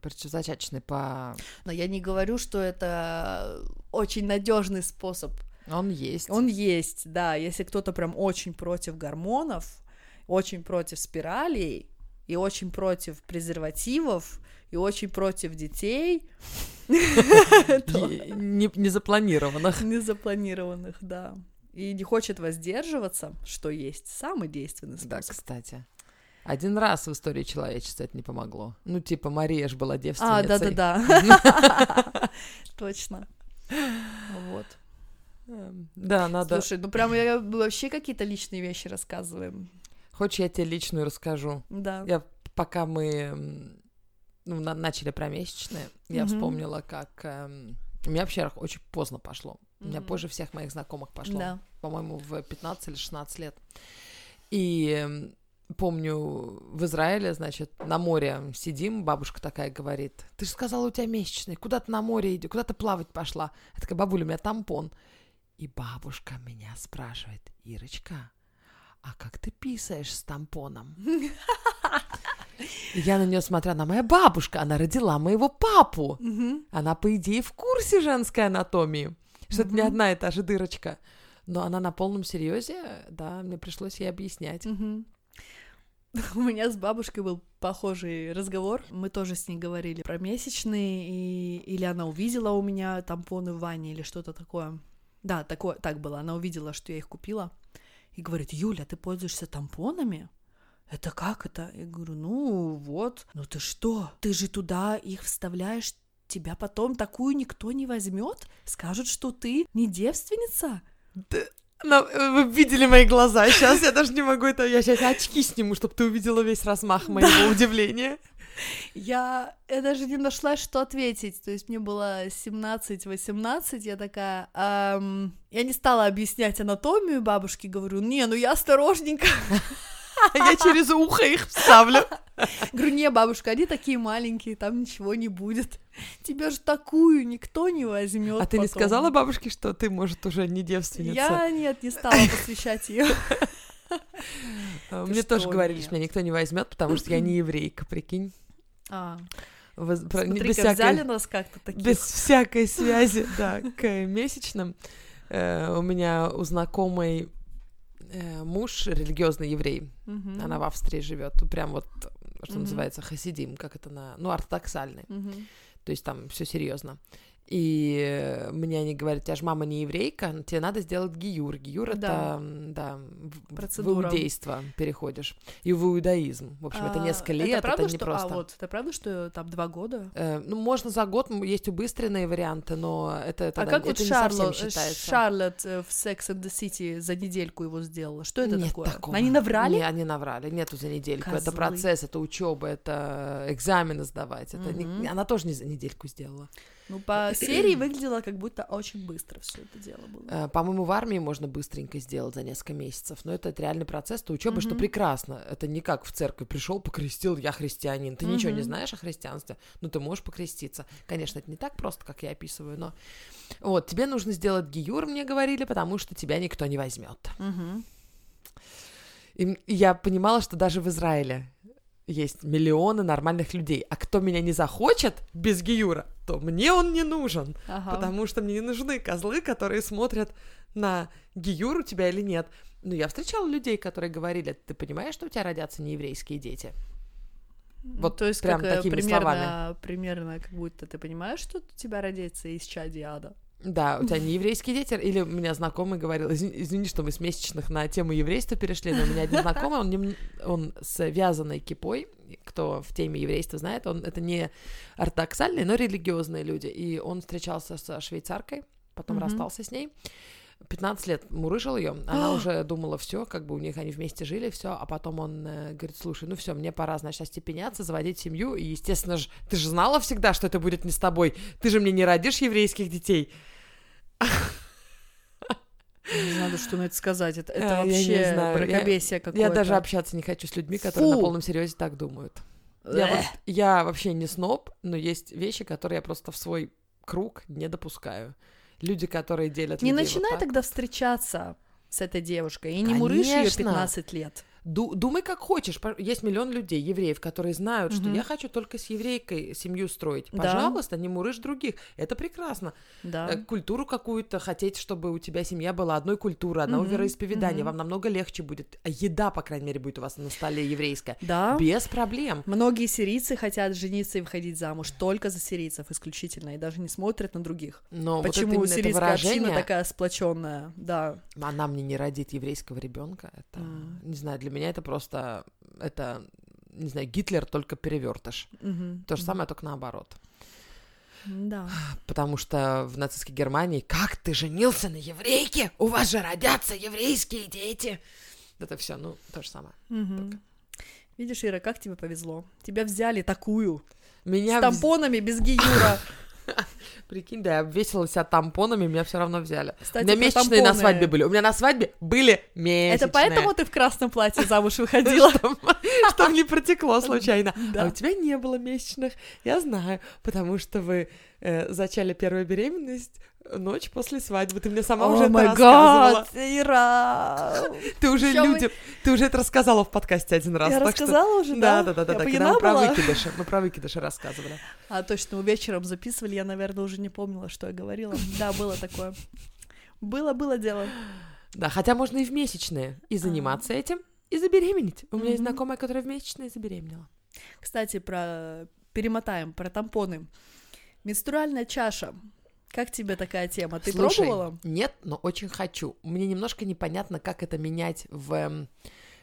противозачаточный по. Но я не говорю, что это очень надежный способ. Он есть. Он есть, да. Если кто-то прям очень против гормонов, очень против спиралей и очень против презервативов и очень против детей. Не Незапланированных. Незапланированных, да. И не хочет воздерживаться, что есть самый действенный Да, способ. кстати. Один раз в истории человечества это не помогло. Ну, типа, Мария же была А, девственницей. да-да-да. Точно. Вот. Эм, Да, надо... Слушай, ну прям я вообще какие-то личные вещи рассказываем. Хочешь, я тебе личную расскажу? Да. Я пока мы ну, на- начали про месячные, я Мгм. вспомнила, как... эм, у меня вообще очень поздно пошло. У меня позже всех моих знакомых пошло. Да. По-моему, в 15 или 16 лет. И эм, помню, в Израиле, значит, на море сидим, бабушка такая говорит, ты же сказала, у тебя месячные, куда ты на море идешь, куда ты плавать пошла? Я такая, бабуля, у меня тампон. И бабушка меня спрашивает, Ирочка, а как ты писаешь с тампоном? Я на нее смотрю, она моя бабушка, она родила моего папу. Она, по идее, в курсе женской анатомии, что это не одна и та же дырочка. Но она на полном серьезе, да, мне пришлось ей объяснять. У меня с бабушкой был похожий разговор. Мы тоже с ней говорили про месячные, и... или она увидела у меня тампоны в ванне, или что-то такое. Да, такое, так было. Она увидела, что я их купила, и говорит, Юля, ты пользуешься тампонами? Это как это? Я говорю, ну вот. Ну ты что? Ты же туда их вставляешь, тебя потом такую никто не возьмет? Скажут, что ты не девственница? вы видели мои глаза сейчас, я даже не могу это... Я сейчас очки сниму, чтобы ты увидела весь размах моего удивления. Я, я даже не нашла, что ответить. То есть мне было 17-18, я такая... «Ам, я не стала объяснять анатомию бабушке, говорю, не, ну я осторожненько. Я через ухо их вставлю. Говорю, не, бабушка, они такие маленькие, там ничего не будет. Тебя же такую никто не возьмет. А ты не сказала бабушке, что ты, может, уже не девственница? Я, нет, не стала посвящать ее. Мне тоже говорили, что меня никто не возьмет, потому что я не еврейка, прикинь. А, Воз- не- без взяли всякой, нас как-то таких. без всякой связи, да, к месячным. Э, У меня у знакомой э, муж религиозный еврей, она в Австрии живет, прям вот, что называется, хасидим, как это на, ну, ортодоксальный, то есть там все серьезно. И мне они говорят, у тебя же мама не еврейка, но тебе надо сделать гиюр. Гиюр Да. это, да, в- в Процедура. иудейство переходишь. И в иудаизм. В общем, это А, несколько лет, это, правда, не что... просто. А, вот, это правда, что там два года? Э, ну, можно за год, есть убыстренные варианты, но это, А тогда- как это вот не Шарло- считается. Шарлотт э, в Sex and the City за недельку его сделала? Что это Нет такое? такого. Они наврали? Не, они наврали. Нету за недельку. Это Козлы. процесс, это учеба, это экзамены сдавать. Это не- Мгм. Она тоже не за недельку сделала. Ну, по серии выглядело, как будто очень быстро все это дело было. Э, По-моему, в армии можно быстренько сделать за несколько месяцев, но это реальный процесс, это учеба, что прекрасно. Это не как в церковь пришел, покрестил, я христианин. Ты ничего не знаешь о христианстве, но ты можешь покреститься. Конечно, это не так просто, как я описываю, но вот тебе нужно сделать гиюр, мне говорили, потому что тебя никто не возьмет. И я понимала, что даже в Израиле есть миллионы нормальных людей, а кто меня не захочет без гиюра, то мне он не нужен. Ага. Потому что мне не нужны козлы, которые смотрят на гиюр у тебя или нет. Ну, я встречала людей, которые говорили, ты понимаешь, что у тебя родятся нееврейские дети? Вот То есть прям как, э, такими примерно, словами. примерно как будто ты понимаешь, что у тебя родится из чади ада. Да, у тебя не еврейские дети, или у меня знакомый говорил, извини, извини, что мы с месячных на тему еврейства перешли, но у меня один знакомый, он, нем- он с вязаной кипой, кто в теме еврейства знает, он это не ортодоксальные, но религиозные люди, и он встречался со швейцаркой, потом Мгм. расстался с ней, 15 лет мурыжил ее, она уже думала, все, как бы у них они вместе жили, все, а потом он э, говорит, слушай, ну все, мне пора, значит, остепеняться, заводить семью, и, естественно же, ты же знала всегда, что это будет не с тобой, ты же мне не родишь еврейских детей, Не знаю, что на это сказать. Это, А, это не вообще мракобесие какое-то. Я даже общаться не хочу с людьми, которые на Фу. полном серьезе так думают. Я, вот- я вообще не сноб, но есть вещи, которые я просто в свой круг не допускаю. Люди, которые делят Не людей вот начинай так. тогда встречаться с этой девушкой и не мурышь ее Конечно. 15 лет. Ду- думай как хочешь. Есть миллион людей, евреев, которые знают, что Мгм. я хочу только с еврейкой семью строить. Да. Пожалуйста, не мурышь других. Это прекрасно. Да. Э, Культуру какую-то хотеть, чтобы у тебя семья была одной культуры, одного Мгм, вероисповедания. мгм. Вам намного легче будет. А еда, по крайней мере, будет у вас на столе еврейская. Да. Без проблем. Многие сирийцы хотят жениться и выходить замуж только за сирийцев исключительно и даже не смотрят на других. Но Почему вот сирийская община выражение, такая сплоченная? Да. она мне не родит еврейского ребенка. Это, М. не знаю, для меня это просто, это, не знаю, Гитлер только перевертыш. Мгм. То же самое, только наоборот. Да. Потому что в нацистской Германии «Как ты женился на еврейке? У вас же родятся еврейские дети!» Это все, ну, то же самое. Мгм. Видишь, Ира, как тебе повезло? Тебя взяли такую, Меня, с тампонами без гиюра. прикинь, да, я обвесила себя тампонами, меня все равно взяли. Кстати, У меня месячные на тампоны. свадьбе были. У меня на свадьбе были месячные. Это поэтому ты в красном платье замуж выходила? Чтобы не протекло случайно. А у тебя не было месячных, я знаю, потому что вы э, зачали первую беременность ночь после свадьбы. Ты мне сама уже О это рассказывала. гад, Ира! Ты уже мы- людям, ты уже это рассказала в подкасте один раз. Я что- рассказала уже, Да, да? да, да, да, Я да. Когда мы про выкидыши, мы про выкидыши рассказывали. А точно, мы вечером записывали, я, наверное, уже не помнила, что я говорила. Да, было такое. Было-было дело. Да, хотя можно и в месячные и заниматься этим, и забеременеть. У меня есть знакомая, которая в месячные забеременела. Кстати, про... Перемотаем, про тампоны. Менструальная чаша. Как тебе такая тема? Ты Слушай, пробовала? Нет, но очень хочу. Мне немножко непонятно, как это менять в эм,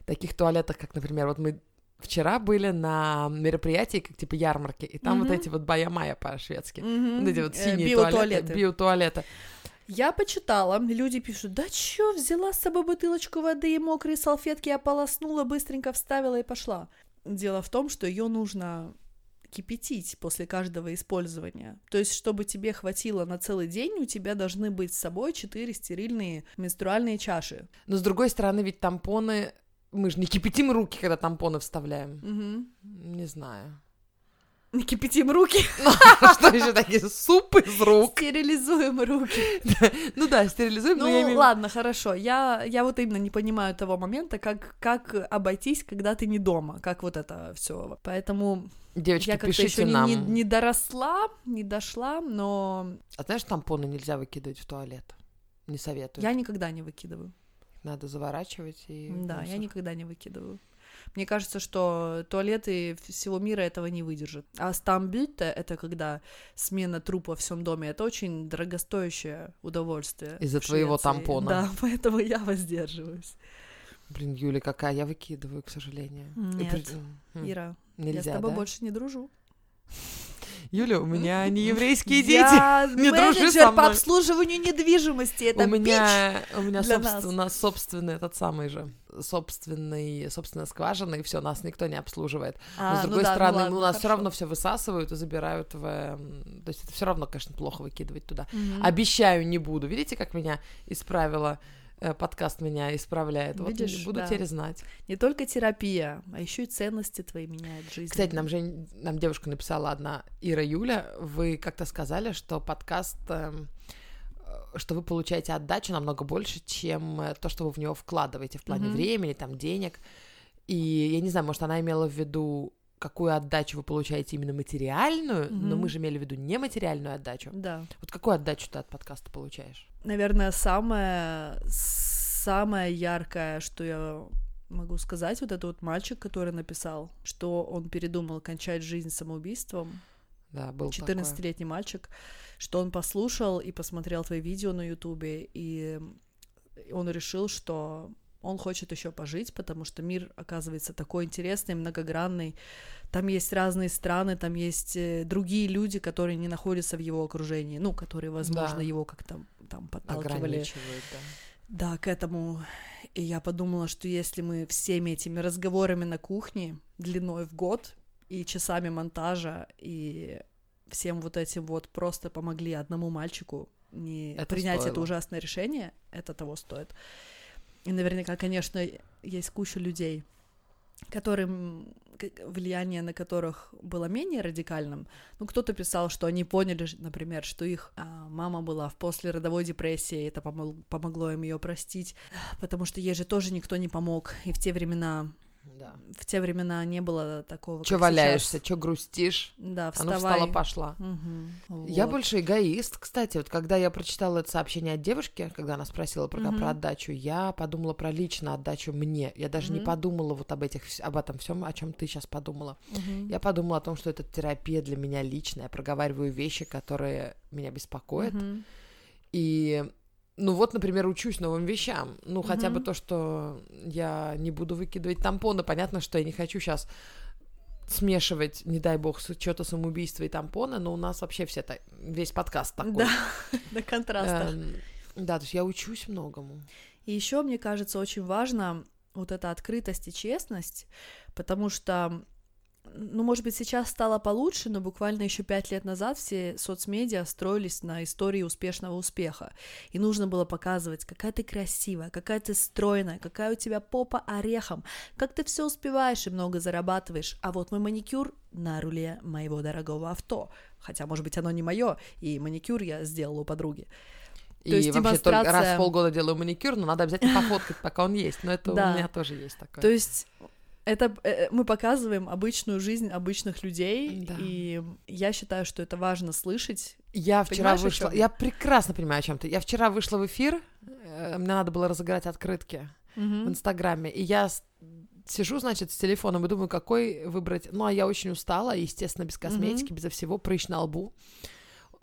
таких туалетах, как, например, вот мы вчера были на мероприятии, как типа ярмарки, и там Мгм. вот эти вот баямая по-шведски. Мгм. Вот эти вот Э, синие биотуалеты. туалеты, биотуалеты. Я почитала, люди пишут, да чё, взяла с собой бутылочку воды и мокрые салфетки, ополоснула, быстренько вставила и пошла. Дело в том, что ее нужно кипятить после каждого использования. То есть, чтобы тебе хватило на целый день, у тебя должны быть с собой четыре стерильные менструальные чаши. Но с другой стороны, ведь тампоны... Мы же не кипятим руки, когда тампоны вставляем. Мгм. Не знаю. Кипятим руки, Что еще такие? Суп из рук? стерилизуем руки. Ну да, стерилизуем, я Ну ладно, хорошо. Я, я вот именно не понимаю того момента, как, как обойтись, когда ты не дома, как вот это все. Поэтому Девочки, я как-то пишите еще не, нам. не, не доросла, не дошла, но А знаешь, тампоны нельзя выкидывать в туалет? Не советую. я никогда не выкидываю. Надо заворачивать и... Да, я мусор. никогда не выкидываю. Мне кажется, что туалеты всего мира этого не выдержат. А стамбюте — это когда смена трупа в всем доме, это очень дорогостоящее удовольствие. Из-за твоего тампона. Да, поэтому я воздерживаюсь. Блин, Юля, какая я выкидываю, к сожалению. Нет, Ира, Нельзя, я с тобой да? больше не дружу. Юля, у меня не еврейские дети. Я не менеджер по обслуживанию недвижимости. Это у меня, у меня для собствен- нас. у нас собственный этот самый же собственный, собственная скважина, и все, нас никто не обслуживает. Но А, с ну другой да, ну стороны, ладно, у нас все равно все высасывают и забирают в. эм, То есть это все равно, конечно, плохо выкидывать туда. Мгм. Обещаю, не буду. Видите, как меня исправила подкаст меня исправляет. Вот Видишь, буду да. теперь знать. Не только терапия, а еще и ценности твои меняют жизнь. Кстати, нам же нам девушка написала одна Ира Юля. Вы как-то сказали, что подкаст, э, что вы получаете отдачу намного больше, чем э, то, что вы в него вкладываете в плане Мгм. времени, там денег. И я не знаю, может, она имела в виду какую отдачу вы получаете именно материальную, но Мгм. мы же имели в виду нематериальную отдачу. Да. Вот какую отдачу ты от подкаста получаешь? Наверное, самое, самое яркое, что я могу сказать, вот этот вот мальчик, который написал, что он передумал кончать жизнь самоубийством, Да, был такой. 14-летний мальчик, что он послушал и посмотрел твои видео на Ютубе, и он решил, что он хочет еще пожить, потому что мир оказывается такой интересный, многогранный. Там есть разные страны, там есть э, другие люди, которые не находятся в его окружении, ну, которые, возможно, Да. его как-то там подталкивали. Да. Да, к этому. И я подумала, что если мы всеми этими разговорами на кухне длиной в год и часами монтажа и всем вот этим вот просто помогли одному мальчику не Это принять это стоило. ужасное решение, это того стоит. И наверняка, конечно, есть куча людей, которым влияние на которых было менее радикальным. Ну, кто-то писал, что они поняли, например, что их а, мама была в послеродовой депрессии, это помог- помогло им ее простить, потому что ей же тоже никто не помог, и в те времена, Да. в те времена не было такого. Как валяешься, сейчас. чё грустишь? Да, вставай. ну встала, пошла. Я Вот. больше эгоист. Кстати, вот когда я прочитала это сообщение от девушки, когда она спросила про, Мгм. про отдачу, я подумала про лично отдачу мне. Я даже не Мгм. подумала вот об этих, об этом всем, о чем ты сейчас подумала. Мгм. Я подумала о том, что это терапия для меня личная. Я проговариваю вещи, которые меня беспокоят. Мгм. И, ну вот, например, учусь новым вещам. Ну, хотя бы то, что я не буду выкидывать тампоны. Понятно, что я не хочу сейчас смешивать, не дай бог, что-то самоубийство и тампоны, но у нас вообще все та- весь подкаст такой. Да, на контрастах. Эм, да, то есть я учусь многому. И еще, мне кажется, очень важно вот эта открытость и честность, потому что, ну, может быть, сейчас стало получше, но буквально еще пять лет назад все соцмедиа строились на истории успешного успеха. И нужно было показывать, какая ты красивая, какая ты стройная, какая у тебя попа орехом, как ты все успеваешь и много зарабатываешь. А вот мой маникюр на руле моего дорогого авто. Хотя, может быть, оно не мое, и маникюр я сделала у подруги. И То есть вообще только раз демонстрация- в полгода делаю маникюр, но надо обязательно пофоткать, пока он есть. Но это Да. у меня тоже есть такое. То есть это э, мы показываем обычную жизнь обычных людей, Да. и я считаю, что это важно слышать. Я вчера Понимаешь, вышла... Я прекрасно понимаю, о чем ты. Я вчера вышла в эфир, э, мне надо было разыграть открытки в Инстаграме, и я сижу, значит, с телефоном и думаю, какой выбрать. Ну, а я очень устала, естественно, без косметики, безо всего, прыщ на лбу.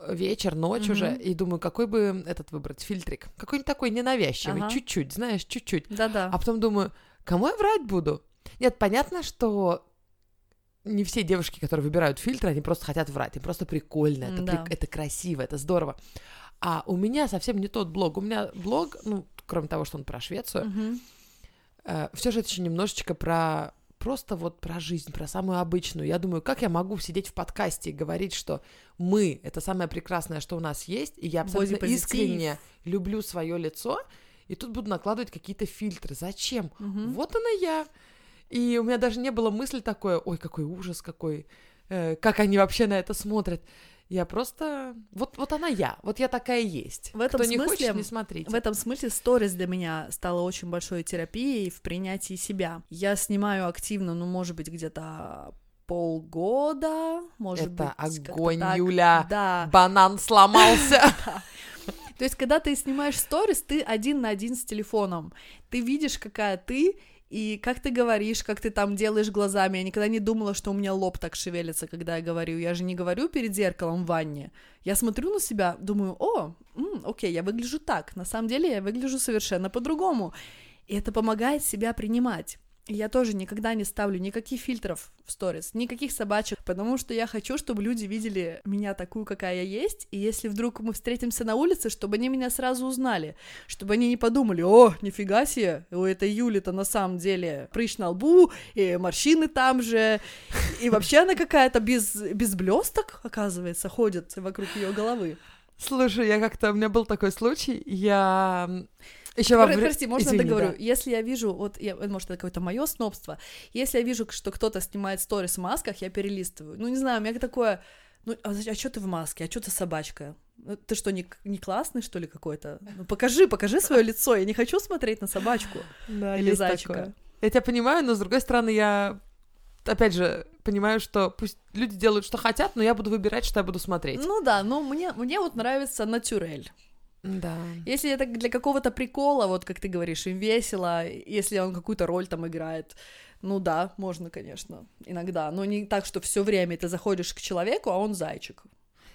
Вечер, ночь Мгм. уже, и думаю, какой бы этот выбрать, фильтрик. Какой-нибудь такой ненавязчивый, Ага. чуть-чуть, знаешь, чуть-чуть. Да-да. А потом думаю, кому я врать буду? Нет, понятно, что не все девушки, которые выбирают фильтры, они просто хотят врать. Им просто прикольно, это, Да. прик- это красиво, это здорово. А у меня совсем не тот блог. У меня блог, ну, кроме того, что он про Швецию, Мгм. все же это еще немножечко про просто вот про жизнь, про самую обычную. Я думаю, как я могу сидеть в подкасте и говорить, что мы — это самое прекрасное, что у нас есть, и я абсолютно искренне люблю свое лицо, и тут буду накладывать какие-то фильтры. Зачем? Мгм. Вот она я. И у меня даже не было мысли такой, ой, какой ужас, какой, э, как они вообще на это смотрят. Я просто, вот, вот она я, вот я такая есть. В этом Кто не смысле- хочет, не смотрите. В этом смысле сторис для меня стала очень большой терапией в принятии себя. Я снимаю активно, ну, может быть, где-то полгода, может быть, Это огонь, так. Юля. Да. Банан сломался. То есть, когда ты снимаешь сторис, ты один на один с телефоном. Ты видишь, какая ты, и как ты говоришь, как ты там делаешь глазами. Я никогда не думала, что у меня лоб так шевелится, когда я говорю. Я же не говорю перед зеркалом в ванне. Я смотрю на себя, думаю, о, м, окей, я выгляжу так. На самом деле я выгляжу совершенно по-другому. И это помогает себя принимать. Я тоже никогда не ставлю никаких фильтров в сторис, никаких собачек, потому что я хочу, чтобы люди видели меня такую, какая я есть, и если вдруг мы встретимся на улице, чтобы они меня сразу узнали, чтобы они не подумали, о, нифига себе, у этой Юли-то на самом деле прыщ на лбу, и морщины там же, и вообще она какая-то без, без блесток, оказывается, ходит вокруг ее головы. Слушай, я как-то, у меня был такой случай, я еще вре- Прости, можно Извини, договорю? да. Если я вижу, вот, я, может, это какое-то мое снобство, если я вижу, что кто-то снимает сторис в масках, я перелистываю. Ну, не знаю, у меня такое, ну, а, а что ты в маске, а что ты собачка? Ну, Ты что, не, не классный, что ли, какой-то? Ну, покажи, покажи свое лицо, я не хочу смотреть на собачку Да, или зайчика. такое. Я тебя понимаю, но с другой стороны, я опять же понимаю, что пусть люди делают, что хотят, но я буду выбирать, что я буду смотреть. Ну да, но мне, мне вот нравится натюрель. Да. Если это для какого-то прикола, вот как ты говоришь, им весело, если он какую-то роль там играет, ну да, можно, конечно, иногда, но не так, что все время ты заходишь к человеку, а он зайчик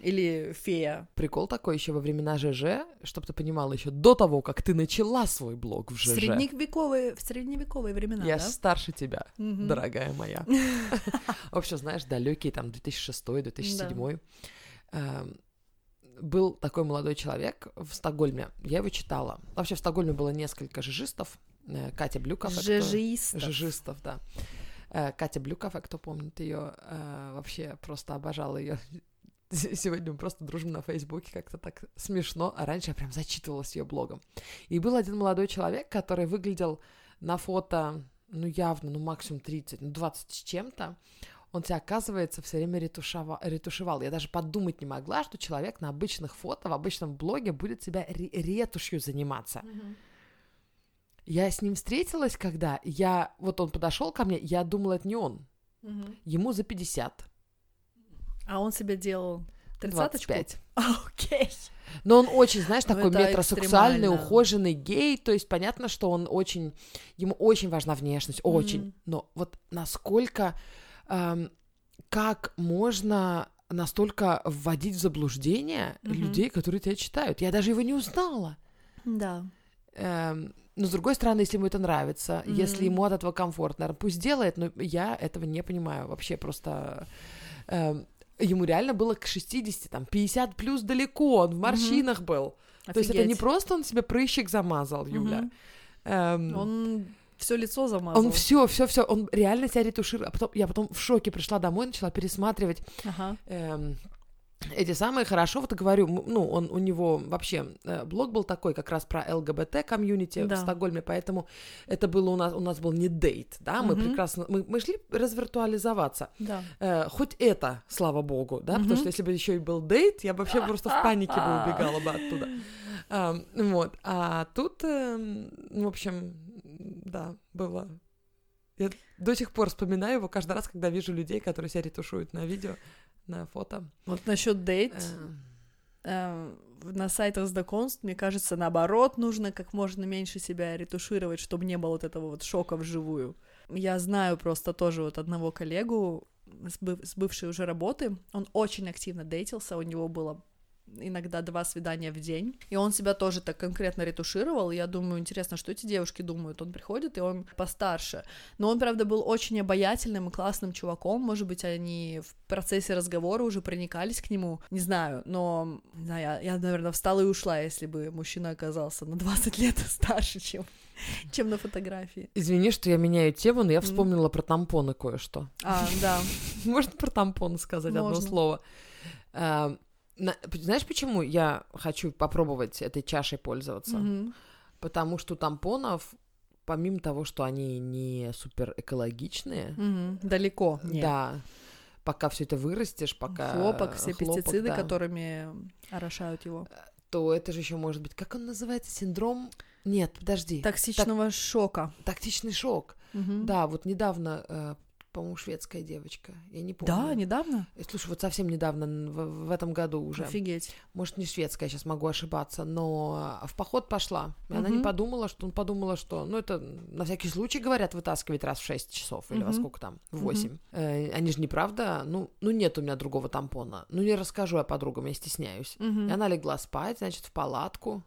или фея. Прикол такой еще во времена ЖЖ, чтобы ты понимала, еще до того, как ты начала свой блог в ЖЖ. средневековые, в средневековые времена, Я да? старше тебя, Мгм. дорогая моя. В общем, знаешь, далекий там 2006-2007 эм, был такой молодой человек в Стокгольме. Я его читала. Вообще в Стокгольме было несколько жижистов. Э, Катя Блюков. Жежистов. Жижистов, да. Э, Катя Блюкова, кто помнит ее, вообще просто обожала ее. Сегодня мы просто дружим на Фейсбуке, как-то так смешно. А раньше я прям зачитывалась ее блогом. И был один молодой человек, который выглядел на фото, ну явно, ну максимум 30, ну 20 с чем-то, он тебя, оказывается, все время ретушевал, ретушевал. Я даже подумать не могла, что человек на обычных фото, в обычном блоге будет себя ретушью заниматься. Мгм. Я с ним встретилась, когда я... Вот он подошел ко мне, я думала, это не он. Мгм. Ему за 50. А он себе делал тридцаточку? 25. Окей. Но он очень, знаешь, Ну, такой это метросексуальный, экстремально. ухоженный гей. То есть понятно, что он очень... Ему очень важна внешность, очень. Мгм. Но вот насколько... как можно настолько вводить в заблуждение Мгм. людей, которые тебя читают? Я даже его не узнала. Да. Эм, но с другой стороны, если ему это нравится, если Мгм. ему от этого комфортно, наверно, пусть делает, но я этого не понимаю вообще просто. эм, ему реально было к 60, там, 50 плюс далеко, он в морщинах был. То есть это не Офигеть. просто он себе прыщик замазал, Юля. Мгм. Эм, Он все лицо замазал. он все, все, все, он реально себя ретушировал. А потом, я потом в шоке пришла домой, начала пересматривать Ага. эм, эти самые хорошо, вот говорю, ну, он, у него вообще э, блог был такой как раз про ЛГБТ комьюнити Да. в Стокгольме, поэтому это было у нас, у нас был не дейт, да, мы Мгм. прекрасно, мы, мы шли развиртуализоваться, Да. Э, хоть это, слава богу, да, потому Мгм. что если бы еще и был дейт, я бы вообще просто в панике бы убегала бы оттуда. Ам, вот, а тут, ну, в общем, да, было. Я до сих пор вспоминаю его каждый раз, когда вижу людей, которые себя ретушуют на видео, на фото. Вот насчет дейт. Э, э, на сайтах знакомств, мне кажется, наоборот, нужно как можно меньше себя ретушировать, чтобы не было вот этого вот шока вживую. Я знаю просто тоже вот одного коллегу с, быв- с бывшей уже работы, он очень активно дейтился, у него было иногда два свидания в день, и он себя тоже так конкретно ретушировал, и я думаю, интересно, что эти девушки думают, он приходит, и он постарше, но он, правда, был очень обаятельным и классным чуваком, может быть, они в процессе разговора уже проникались к нему, не знаю, но, не знаю, я, я, наверное, встала и ушла, если бы мужчина оказался на 20 лет старше, чем, чем на фотографии. Извини, что я меняю тему, но я вспомнила про тампоны кое-что. А, да, Можно про тампоны сказать одно слово? На- Знаешь, почему я хочу попробовать этой чашей пользоваться? Мгм. Потому что тампонов, помимо того, что они не супер экологичные, Мгм. далеко, нет. да, пока все это вырастешь, пока Хлопок, все хлопок, пестициды, да, которыми орошают его. то это же еще может быть, как он называется, синдром? Нет, подожди, Токсичного шока. тактичный шок. Мгм. Да, вот недавно, э, по-моему, шведская девочка, я не помню. Да, недавно? Э, Слушай, вот совсем недавно, в, в этом году уже. Офигеть. Может, не шведская, сейчас могу ошибаться, но в поход пошла. И она не подумала, что он подумала, что, ну, это на всякий случай, говорят, вытаскивать раз в 6 часов или во Мгм. сколько там, в 8. Э, они же неправда, ну, ну, нет у меня другого тампона. Ну, не расскажу я подругам, я стесняюсь. Мгм. И она легла спать, значит, в палатку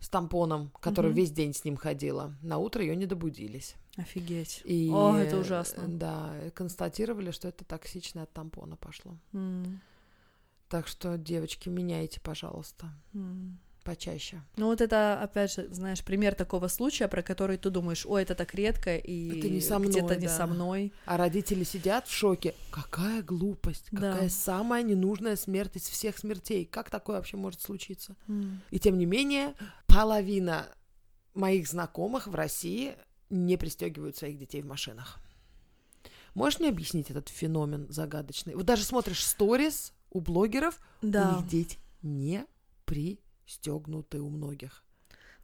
с тампоном, который Мгм. весь день с ним ходила. На утро ее не добудились. Офигеть. И, О, это ужасно. Да, констатировали, что это токсичное от тампона пошло. М, Так что, девочки, меняйте, пожалуйста, м. почаще. Ну вот это, опять же, знаешь, пример такого случая, про который ты думаешь, ой, это так редко, и Это не со мной, где-то не да. со мной. А родители сидят в шоке. Какая глупость, Да. какая самая ненужная смерть из всех смертей. Как такое вообще может случиться? М. И тем не менее, половина моих знакомых в России не пристегивают своих детей в машинах. Можешь мне объяснить этот феномен загадочный? Вот даже смотришь сторис у блогеров, у Да. них дети не пристегнуты у многих.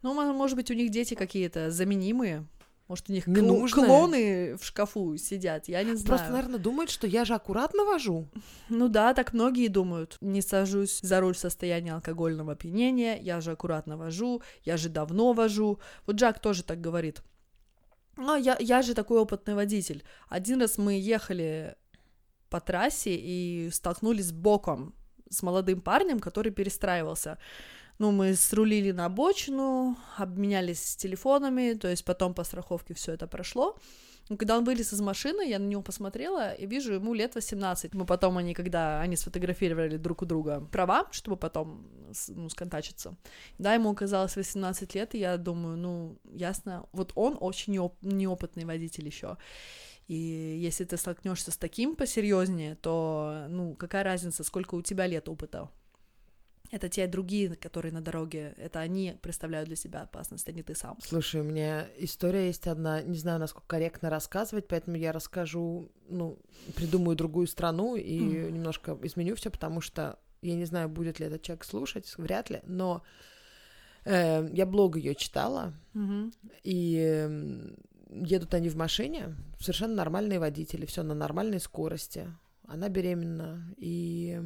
Ну, мо- может быть, у них дети какие-то заменимые. Может, у них Ненужные. клоны в шкафу сидят, я не знаю. Просто, наверное, думают, что я же аккуратно вожу. Ну да, так многие думают. Не сажусь за руль в состоянии алкогольного опьянения, я же аккуратно вожу, я же давно вожу. Вот Джак тоже так говорит. А я, я же такой опытный водитель. Один раз мы ехали по трассе и столкнулись боком с молодым парнем, который перестраивался. Ну, мы срулили на обочину, обменялись телефонами, то есть потом по страховке все это прошло. Но когда он вылез из машины, я на него посмотрела и вижу, ему лет 18. Мы потом, они, когда они сфотографировали друг у друга права, чтобы потом ну, сконтачиться. Да, ему оказалось 18 лет, и я думаю, ну, ясно, вот он очень неоп- неопытный водитель еще. И если ты столкнешься с таким посерьезнее, то, ну, какая разница, сколько у тебя лет опыта? Это те другие, которые на дороге, это они представляют для себя опасность, а не ты сам. Слушай, у меня история есть одна, не знаю, насколько корректно рассказывать, поэтому я расскажу, ну, придумаю другую страну и mm. немножко изменю все, потому что я не знаю, будет ли этот человек слушать, вряд ли, но э, я блог ее читала, mm-hmm. и э, едут они в машине, совершенно нормальные водители, все на нормальной скорости. Она беременна, и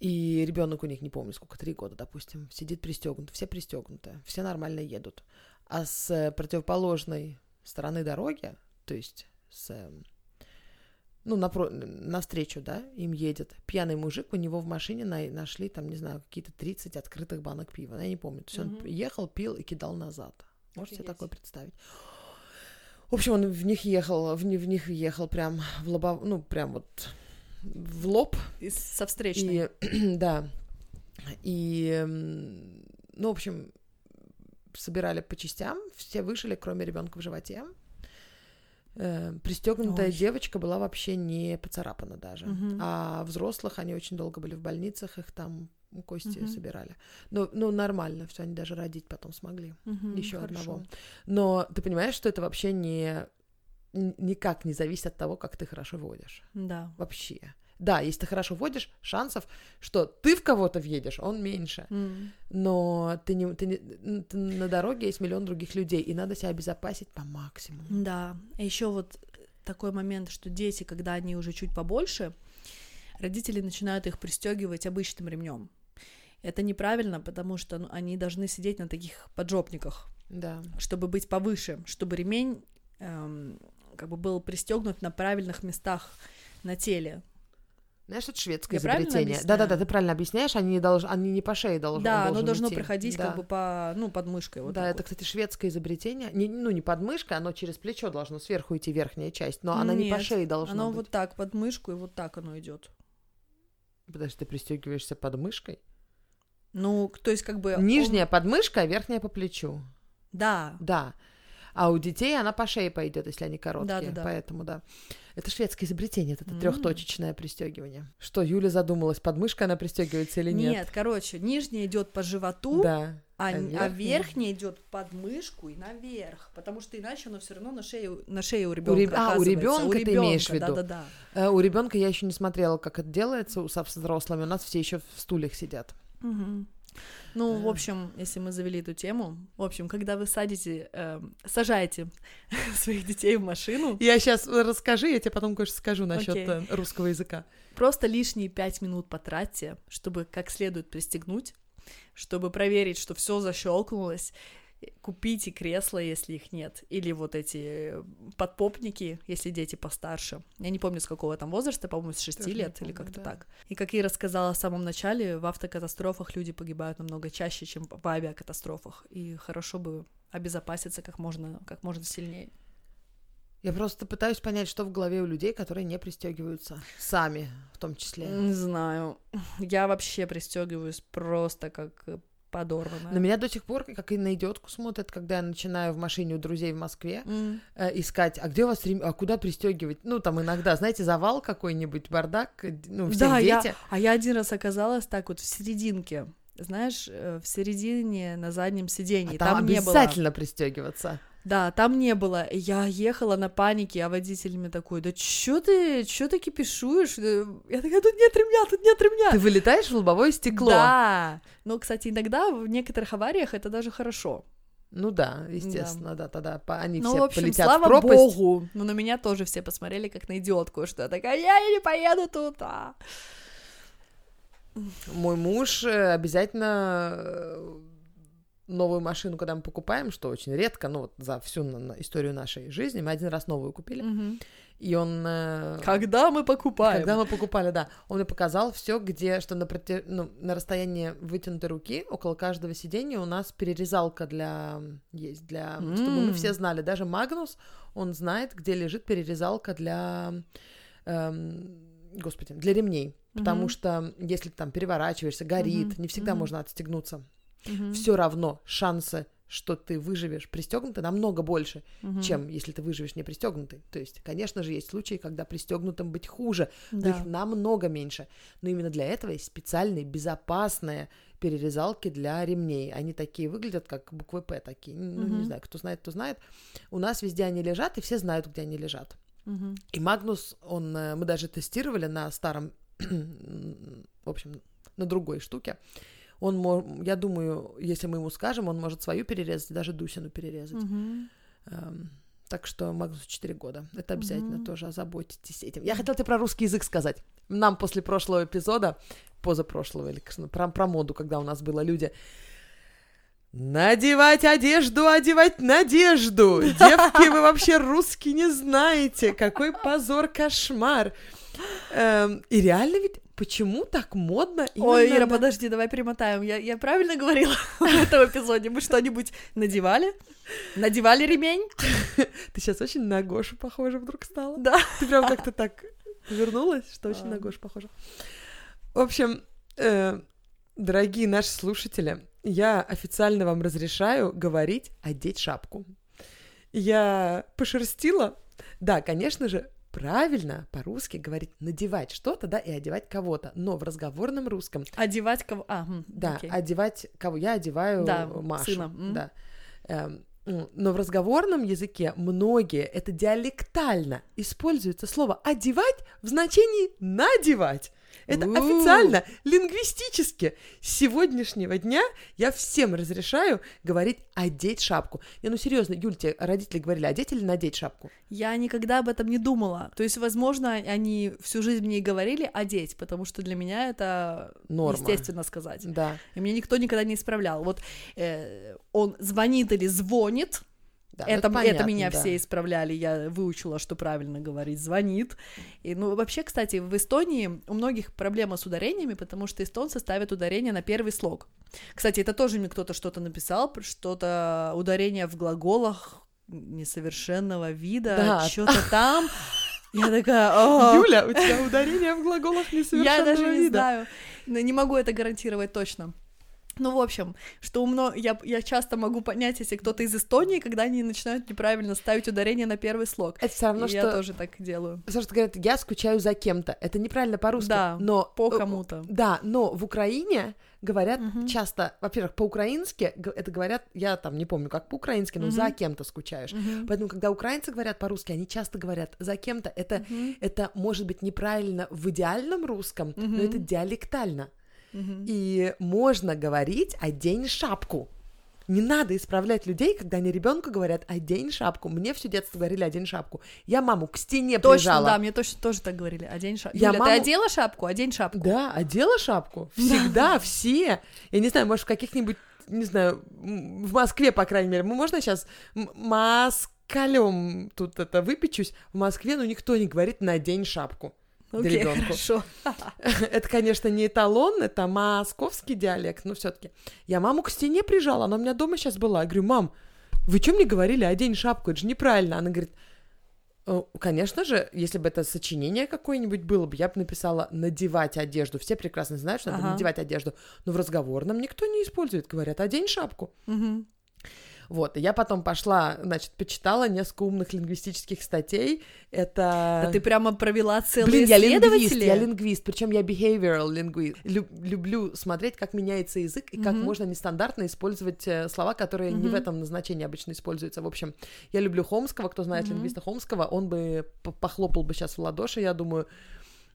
и ребенок у них, не помню, сколько, три года, допустим, сидит пристегнут, все пристегнуты, все нормально едут. А с противоположной стороны дороги, то есть с ну, напро- навстречу, да, им едет пьяный мужик, у него в машине на- нашли, там, не знаю, какие-то 30 открытых банок пива, я не помню. То есть mm-hmm. он ехал, пил и кидал назад. Можете себе такое представить? В общем, он в них ехал, в, в них ехал прям в лобов... ну, прям вот в лоб. И со встречной. И, да. И, ну, в общем, собирали по частям, все вышли, кроме ребенка в животе. Э, пристегнутая Ой. девочка была вообще не поцарапана даже. Угу. А взрослых они очень долго были в больницах, их там кости угу. собирали. Но, ну, нормально, все, они даже родить потом смогли. Угу, Еще одного. Но ты понимаешь, что это вообще не никак не зависит от того, как ты хорошо водишь. Да. Вообще. Да, если ты хорошо водишь, шансов, что ты в кого-то въедешь, он меньше. Mm. Но ты не, ты не, ты на дороге есть миллион других людей, и надо себя обезопасить по максимуму. Да. А еще вот такой момент, что дети, когда они уже чуть побольше, родители начинают их пристегивать обычным ремнем. Это неправильно, потому что ну, они должны сидеть на таких поджопниках, да. чтобы быть повыше, чтобы ремень эм, как бы был пристегнут на правильных местах на теле. Знаешь, это шведское Я изобретение. Да-да-да, ты правильно объясняешь, они не, долж... они не по шее должны Да, оно должно идти. проходить да. как бы по, ну, под мышкой. Вот да, это, вот. кстати, шведское изобретение. Не, ну, не под мышкой, оно через плечо должно сверху идти верхняя часть, но она Нет, не по шее должна оно быть. вот так, под мышку, и вот так оно идет. Подожди, ты пристегиваешься под мышкой? Ну, то есть как бы... Нижняя он... подмышка, а верхняя по плечу. Да. Да. А у детей она по шее пойдет, если они короткие. Да, да, да. Поэтому да. Это шведское изобретение, это mm. трехточечное пристегивание. Что, Юля задумалась, подмышка она пристегивается или нет? Нет, короче, нижняя идет по животу, да. а, а верхняя, а верхняя идет под мышку и наверх, потому что иначе оно все равно на шее, на шее у ребенка. У реб... А, у ребенка ты имеешь в виду? Да, да, да. У ребенка я еще не смотрела, как это делается у с взрослыми. У нас все еще в стульях сидят. Угу. Ну, в общем, если мы завели эту тему, в общем, когда вы садите, э, сажаете своих детей в машину. Я сейчас расскажи, я тебе потом кое-что скажу насчет okay. Э, русского языка. Просто лишние пять минут потратьте, чтобы как следует пристегнуть, чтобы проверить, что все защелкнулось, купите кресло, если их нет, или вот эти подпопники, если дети постарше. Я не помню, с какого там возраста, по-моему, с 6 Тоже лет помню, или как-то да. так. И как я рассказала в самом начале, в автокатастрофах люди погибают намного чаще, чем в авиакатастрофах, и хорошо бы обезопаситься как можно, как можно сильнее. Я просто пытаюсь понять, что в голове у людей, которые не пристегиваются сами, в том числе. Не знаю. Я вообще пристегиваюсь просто как подорванная. На меня до сих пор, как и на идиотку смотрят, когда я начинаю в машине у друзей в Москве mm. э, искать, а где у вас рем... а куда пристегивать? Ну, там иногда, знаете, завал какой-нибудь, бардак, э, ну, все да, дети. Я... А я один раз оказалась так вот в серединке, знаешь, э, в середине на заднем сиденье. А там, там обязательно не было... пристегиваться. Да, там не было. Я ехала на панике, а водитель мне такой, да чё ты, чё ты кипишуешь? Я такая, тут нет ремня, тут нет ремня. Ты вылетаешь в лобовое стекло. Да, но, кстати, иногда в некоторых авариях это даже хорошо. Ну да, естественно, да, да тогда они ну, все в общем, полетят слава в пропасть. богу, но на меня тоже все посмотрели как на идиотку, что я такая, я не поеду тут, а. Мой муж э, обязательно э, новую машину, когда мы покупаем, что очень редко, ну вот за всю историю нашей жизни, мы один раз новую купили, mm-hmm. и он... Э, когда мы покупаем? Когда мы покупали, да. Он мне показал все, где, что на, проти... ну, на расстоянии вытянутой руки около каждого сидения у нас перерезалка для... есть, для... Mm. Чтобы мы все знали, даже Магнус, он знает, где лежит перерезалка для... Эм, господи, для ремней. Потому mm-hmm. что если там переворачиваешься, горит, mm-hmm. не всегда mm-hmm. можно отстегнуться угу. все равно шансы, что ты выживешь пристегнутый, намного больше, Мгм. чем если ты выживешь не пристегнутый. То есть, конечно же, есть случаи, когда пристегнутым быть хуже, но Да. их намного меньше. Но именно для этого есть специальные безопасные перерезалки для ремней. Они такие выглядят, как буквы П такие. Ну, не знаю, кто знает, кто знает. У нас везде они лежат, и все знают, где они лежат. И Магнус, он, э, мы даже тестировали на старом, в общем, на другой штуке. Он, я думаю, если мы ему скажем, он может свою перерезать, даже Дусину перерезать. Эм, так что Магнусу 4 года. Это обязательно Мгм. тоже озаботитесь этим. Я хотела тебе про русский язык сказать. Нам после прошлого эпизода, позапрошлого, или про, про моду, когда у нас было люди... Надевать одежду, одевать надежду. Девки, вы вообще русский не знаете. Какой позор, кошмар. Эм, и реально ведь почему так модно Ой, именно Ира, на- подожди, давай перемотаем. Я, я правильно говорила в этом эпизоде? Мы что-нибудь надевали? Надевали ремень? Ты сейчас очень на Гошу похожа вдруг стала. Да. Ты прям как-то так вернулась, что очень на А. Гошу похожа. В общем, э, дорогие наши слушатели, я официально вам разрешаю говорить «одеть шапку». Я пошерстила. Да, конечно же, правильно по-русски говорить «надевать что-то», да, и одевать кого-то. Но в разговорном русском Одевать кого? А, да, окей. одевать кого? Я одеваю Да, Машу. сына. Да. Эм, м, но в разговорном языке многие, это диалектально, используется слово «одевать» в значении «надевать». Это У. официально, лингвистически. С сегодняшнего дня я всем разрешаю говорить «одеть шапку». Не, ну серьезно, Юль, тебе родители говорили «одеть или надеть шапку»? Я никогда об этом не думала. То есть, возможно, они всю жизнь мне и говорили одеть, потому что для меня это Норма. естественно сказать. Да, И мне никто никогда не исправлял. Вот э, он звонит или звонит, да. ну это, это понятно, меня да. все исправляли, я выучила, что правильно говорить, звонит. И, ну, вообще, кстати, в Эстонии у многих проблема с ударениями, потому что эстонцы ставят ударение на первый слог. Кстати, это тоже мне кто-то что-то написал, что-то ударение в глаголах несовершенного вида, Да. что-то там. Я такая, «О, Юля, у тебя ударение в глаголах несовершенного я даже не вида. знаю, не могу это гарантировать точно. Ну, в общем, что умно, я, я часто могу понять, если кто-то из Эстонии, когда они начинают неправильно ставить ударение на первый слог. Это все равно, И что... я тоже так делаю. Потому что говорят, я скучаю за кем-то. Это неправильно по-русски. Да, но По э, кому-то. Да, но в Украине говорят Мгм. часто, во-первых, по-украински это говорят, я там не помню, как по-украински, но Мгм. за кем-то скучаешь. Мгм. Поэтому, когда украинцы говорят по-русски, они часто говорят за кем-то. Это, Мгм. это может быть неправильно в идеальном русском, но Мгм. это диалектально. И можно говорить «одень шапку». Не надо исправлять людей, когда они ребенку говорят «одень шапку». Мне все детство говорили «одень шапку». Я маму к стене Точно, прижала. да, мне точно тоже так говорили. Одень шапку. Я Юля, маму- ты одела шапку? Одень шапку. Да, одела шапку. Всегда, все. Я не знаю, может, в каких-нибудь, не знаю, в Москве, по крайней мере, можно сейчас москалем тут это выпечусь. В Москве, ну, никто не говорит «надень шапку». Ребенку. хорошо. Это, конечно, не эталон, это московский диалект, но все-таки. Я маму к стене прижала, она у меня дома сейчас была. Я говорю, мам, вы что мне говорили, одень шапку, это же неправильно. Она говорит, «Э, конечно же, если бы это сочинение какое-нибудь было бы, я бы написала надевать одежду. Все прекрасно знают, что надо Ага. надевать одежду. Но в разговорном никто не использует. Говорят, одень шапку. Мгм. Вот, и я потом пошла, значит, почитала несколько умных лингвистических статей. Это... А ты прямо провела целые Блин, я лингвист, я лингвист, причем я behavioral linguist. Лю- люблю смотреть, как меняется язык и как Мгм. можно нестандартно использовать э, слова, которые не в этом назначении обычно используются. В общем, я люблю Хомского, кто знает Мгм. лингвиста Хомского, он бы похлопал бы сейчас в ладоши, я думаю.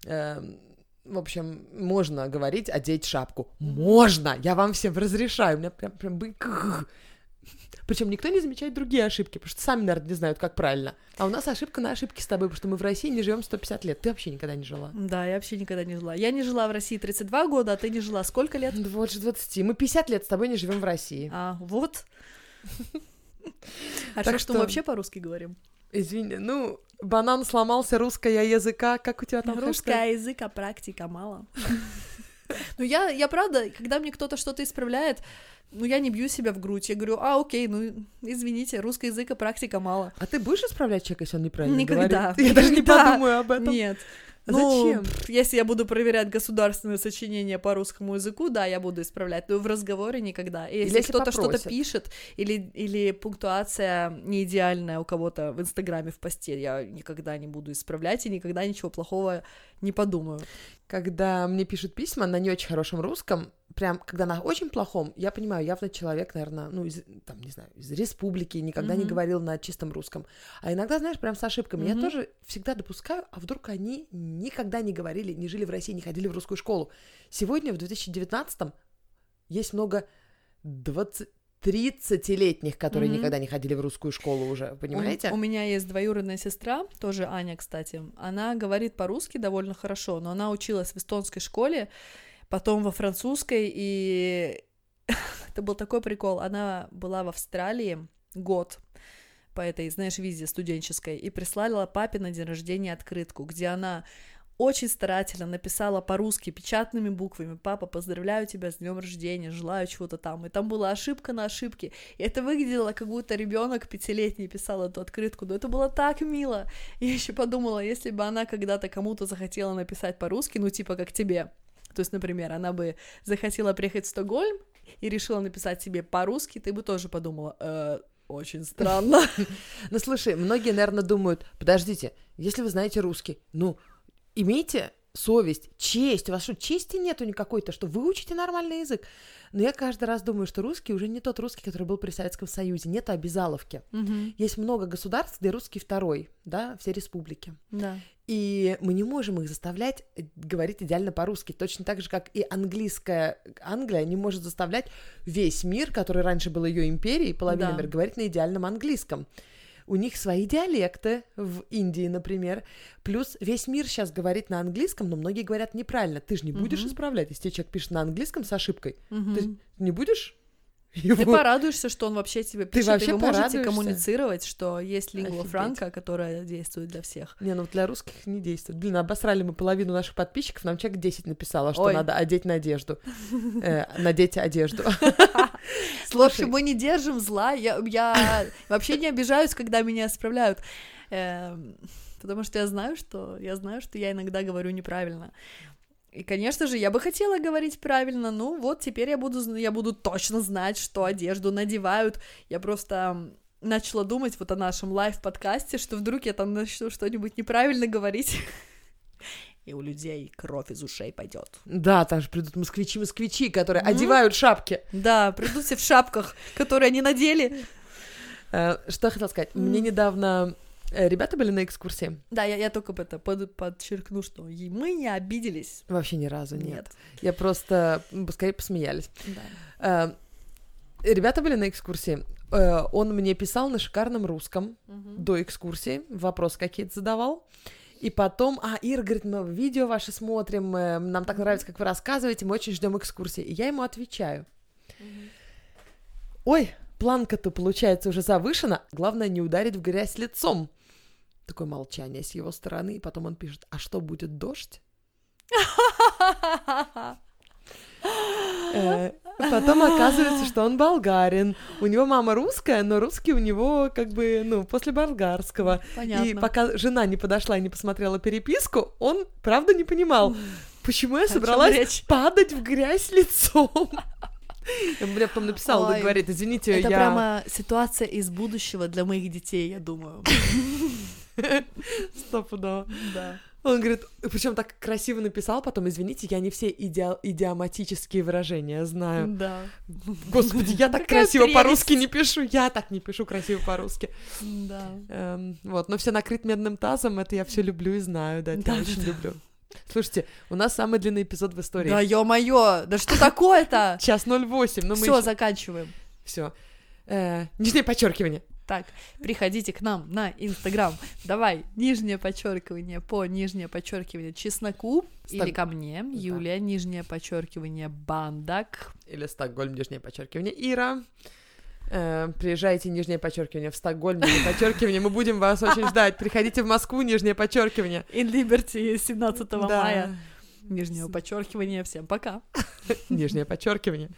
Эм, в общем, можно говорить одеть шапку. Можно! Я вам всем разрешаю. У меня прям, прям бы... Причем никто не замечает другие ошибки, потому что сами, наверное, не знают, как правильно. А у нас ошибка на ошибке с тобой, потому что мы в России не живем 150 лет. Ты вообще никогда не жила. Да, я вообще никогда не жила. Я не жила в России 32 года, а ты не жила сколько лет? Да Вот же 20. Мы 50 лет с тобой не живем в России. А, вот. А Так что, что мы вообще по-русски говорим? Извини, ну, банан сломался, русская языка. Как у тебя там? Русская языка, практика мало. Ну, я, я правда, когда мне кто-то что-то исправляет, ну, я не бью себя в грудь. Я говорю, а, окей, ну, извините, русского языка практика мало. А ты будешь исправлять человека, если он неправильно Никогда. говорит? Я даже не подумаю об этом. Нет. Ну, Зачем? если я буду проверять государственное сочинение по русскому языку, да, я буду исправлять, но в разговоре никогда. И если, если кто-то что-то пишет, или, или пунктуация не идеальная у кого-то в Инстаграме в посте, я никогда не буду исправлять и никогда ничего плохого не подумаю. Когда мне пишут письма на не очень хорошем русском, прям, когда на очень плохом, я понимаю, явно человек, наверное, ну, из, там, не знаю, из республики, никогда не Мгм. говорил на чистом русском. А иногда, знаешь, прям с ошибками. Я Мгм. тоже всегда допускаю, а вдруг они никогда не говорили, не жили в России, не ходили в русскую школу. Сегодня, в 2019-м, есть много 20 30-летних, которые Мгм. никогда не ходили в русскую школу уже, У- понимаете? У, меня есть двоюродная сестра, тоже Аня, кстати. Она говорит по-русски довольно хорошо, но она училась в эстонской школе, потом во французской, и это был такой прикол. Она была в Австралии год по этой, знаешь, визе студенческой, и прислала папе на день рождения открытку, где она очень старательно написала по-русски печатными буквами «Папа, поздравляю тебя с днем рождения, желаю чего-то там». И там была ошибка на ошибке. И это выглядело, как будто ребенок пятилетний писал эту открытку. Но это было так мило. Я еще подумала, если бы она когда-то кому-то захотела написать по-русски, ну типа как тебе, то есть, например, она бы захотела приехать в Стокгольм и решила написать себе по-русски, ты бы тоже подумала, «Э, очень странно. Ну, слушай, многие, наверное, думают, подождите, если вы знаете русский, ну, имейте совесть, честь. У вас что, чести нету никакой-то, что вы учите нормальный язык? Но я каждый раз думаю, что русский уже не тот русский, который был при Советском Союзе. Нет обязаловки. Есть много государств, где русский второй, да, все республики. Да. И мы не можем их заставлять э, говорить идеально по-русски. Точно так же, как и английская Англия не может заставлять весь мир, который раньше был ее империей, половина Да. мира, говорить на идеальном английском. У них свои диалекты в Индии, например. Плюс весь мир сейчас говорит на английском, но многие говорят неправильно. Ты же не будешь Мгм. исправлять, если человек пишет на английском с ошибкой. Мгм. Ты не будешь Ты его... порадуешься, что он вообще тебе пишет, вообще и вы можете коммуницировать, что есть лингва Офигеть. франка, которая действует для всех. Не, ну вот для русских не действует. Блин, обосрали мы половину наших подписчиков, нам человек 10 написала, что Ой. надо одеть надежду. Э, надеть одежду. В общем, мы не держим зла. Я, я вообще не обижаюсь, когда меня исправляют. Эм, Потому что я знаю, что я знаю, что я иногда говорю неправильно. И, конечно же, я бы хотела говорить правильно. Ну, вот теперь я буду, я буду точно знать, что одежду надевают. Я просто начала думать вот о нашем лайв-подкасте, что вдруг я там начну что-нибудь неправильно говорить. И у людей кровь из ушей пойдет. Да, там же придут москвичи-москвичи, которые Мгм. одевают шапки. Да, придут все в шапках, которые они надели. Э, Что я хотела сказать? Мне недавно э, ребята были на экскурсии. Да, я, я только это под- подчеркну, что мы не обиделись. Вообще ни разу нет. Нет. Я просто, скорее, посмеялись. Да. Э, Ребята были на экскурсии. Он мне писал на шикарном русском до экскурсии, вопросы какие-то задавал. И потом, а, Ира говорит, мы видео ваши смотрим, э, нам так нравится, как вы рассказываете, мы очень ждем экскурсии. И я ему отвечаю, ой, планка-то, получается, уже завышена, главное не ударить в грязь лицом. Такое молчание с его стороны, и потом он пишет, а что, будет дождь? Потом оказывается, что он болгарин. У него мама русская, но русский у него как бы, ну, после болгарского. Понятно. И пока жена не подошла и не посмотрела переписку, он правда не понимал, почему я собралась падать в грязь лицом. Мне потом написал, Ой, говорит, извините, Это я... прямо ситуация из будущего для моих детей, я думаю. Стопудово. Да. Он говорит, причем так красиво написал потом, извините, я не все идеа- идиоматические выражения знаю. Да. Господи, я так красиво по-русски не пишу, я так не пишу красиво по-русски. Да. Эм, вот, но все накрыт медным тазом, это я все люблю и знаю, да, это я Да, очень да. люблю. Слушайте, у нас самый длинный эпизод в истории. Да ё-моё, да что такое-то? Час 08, но мы Все, заканчиваем. Все. нижнее подчеркивание. Так, приходите к нам на Инстаграм. Давай, нижнее подчеркивание по нижнее подчеркивание чесноку. Сток- Или ко мне, Юлия, нижнее подчеркивание бандак. Или Стокгольм, нижнее подчеркивание. Ира. Э, приезжайте, нижнее подчеркивание, в Стокгольм, нижнее подчеркивание. Мы будем вас очень ждать. Приходите в Москву, нижнее подчеркивание. In Liberty 17 Да. мая. Нижнего подчеркивания. Всем пока. Нижнее подчеркивание.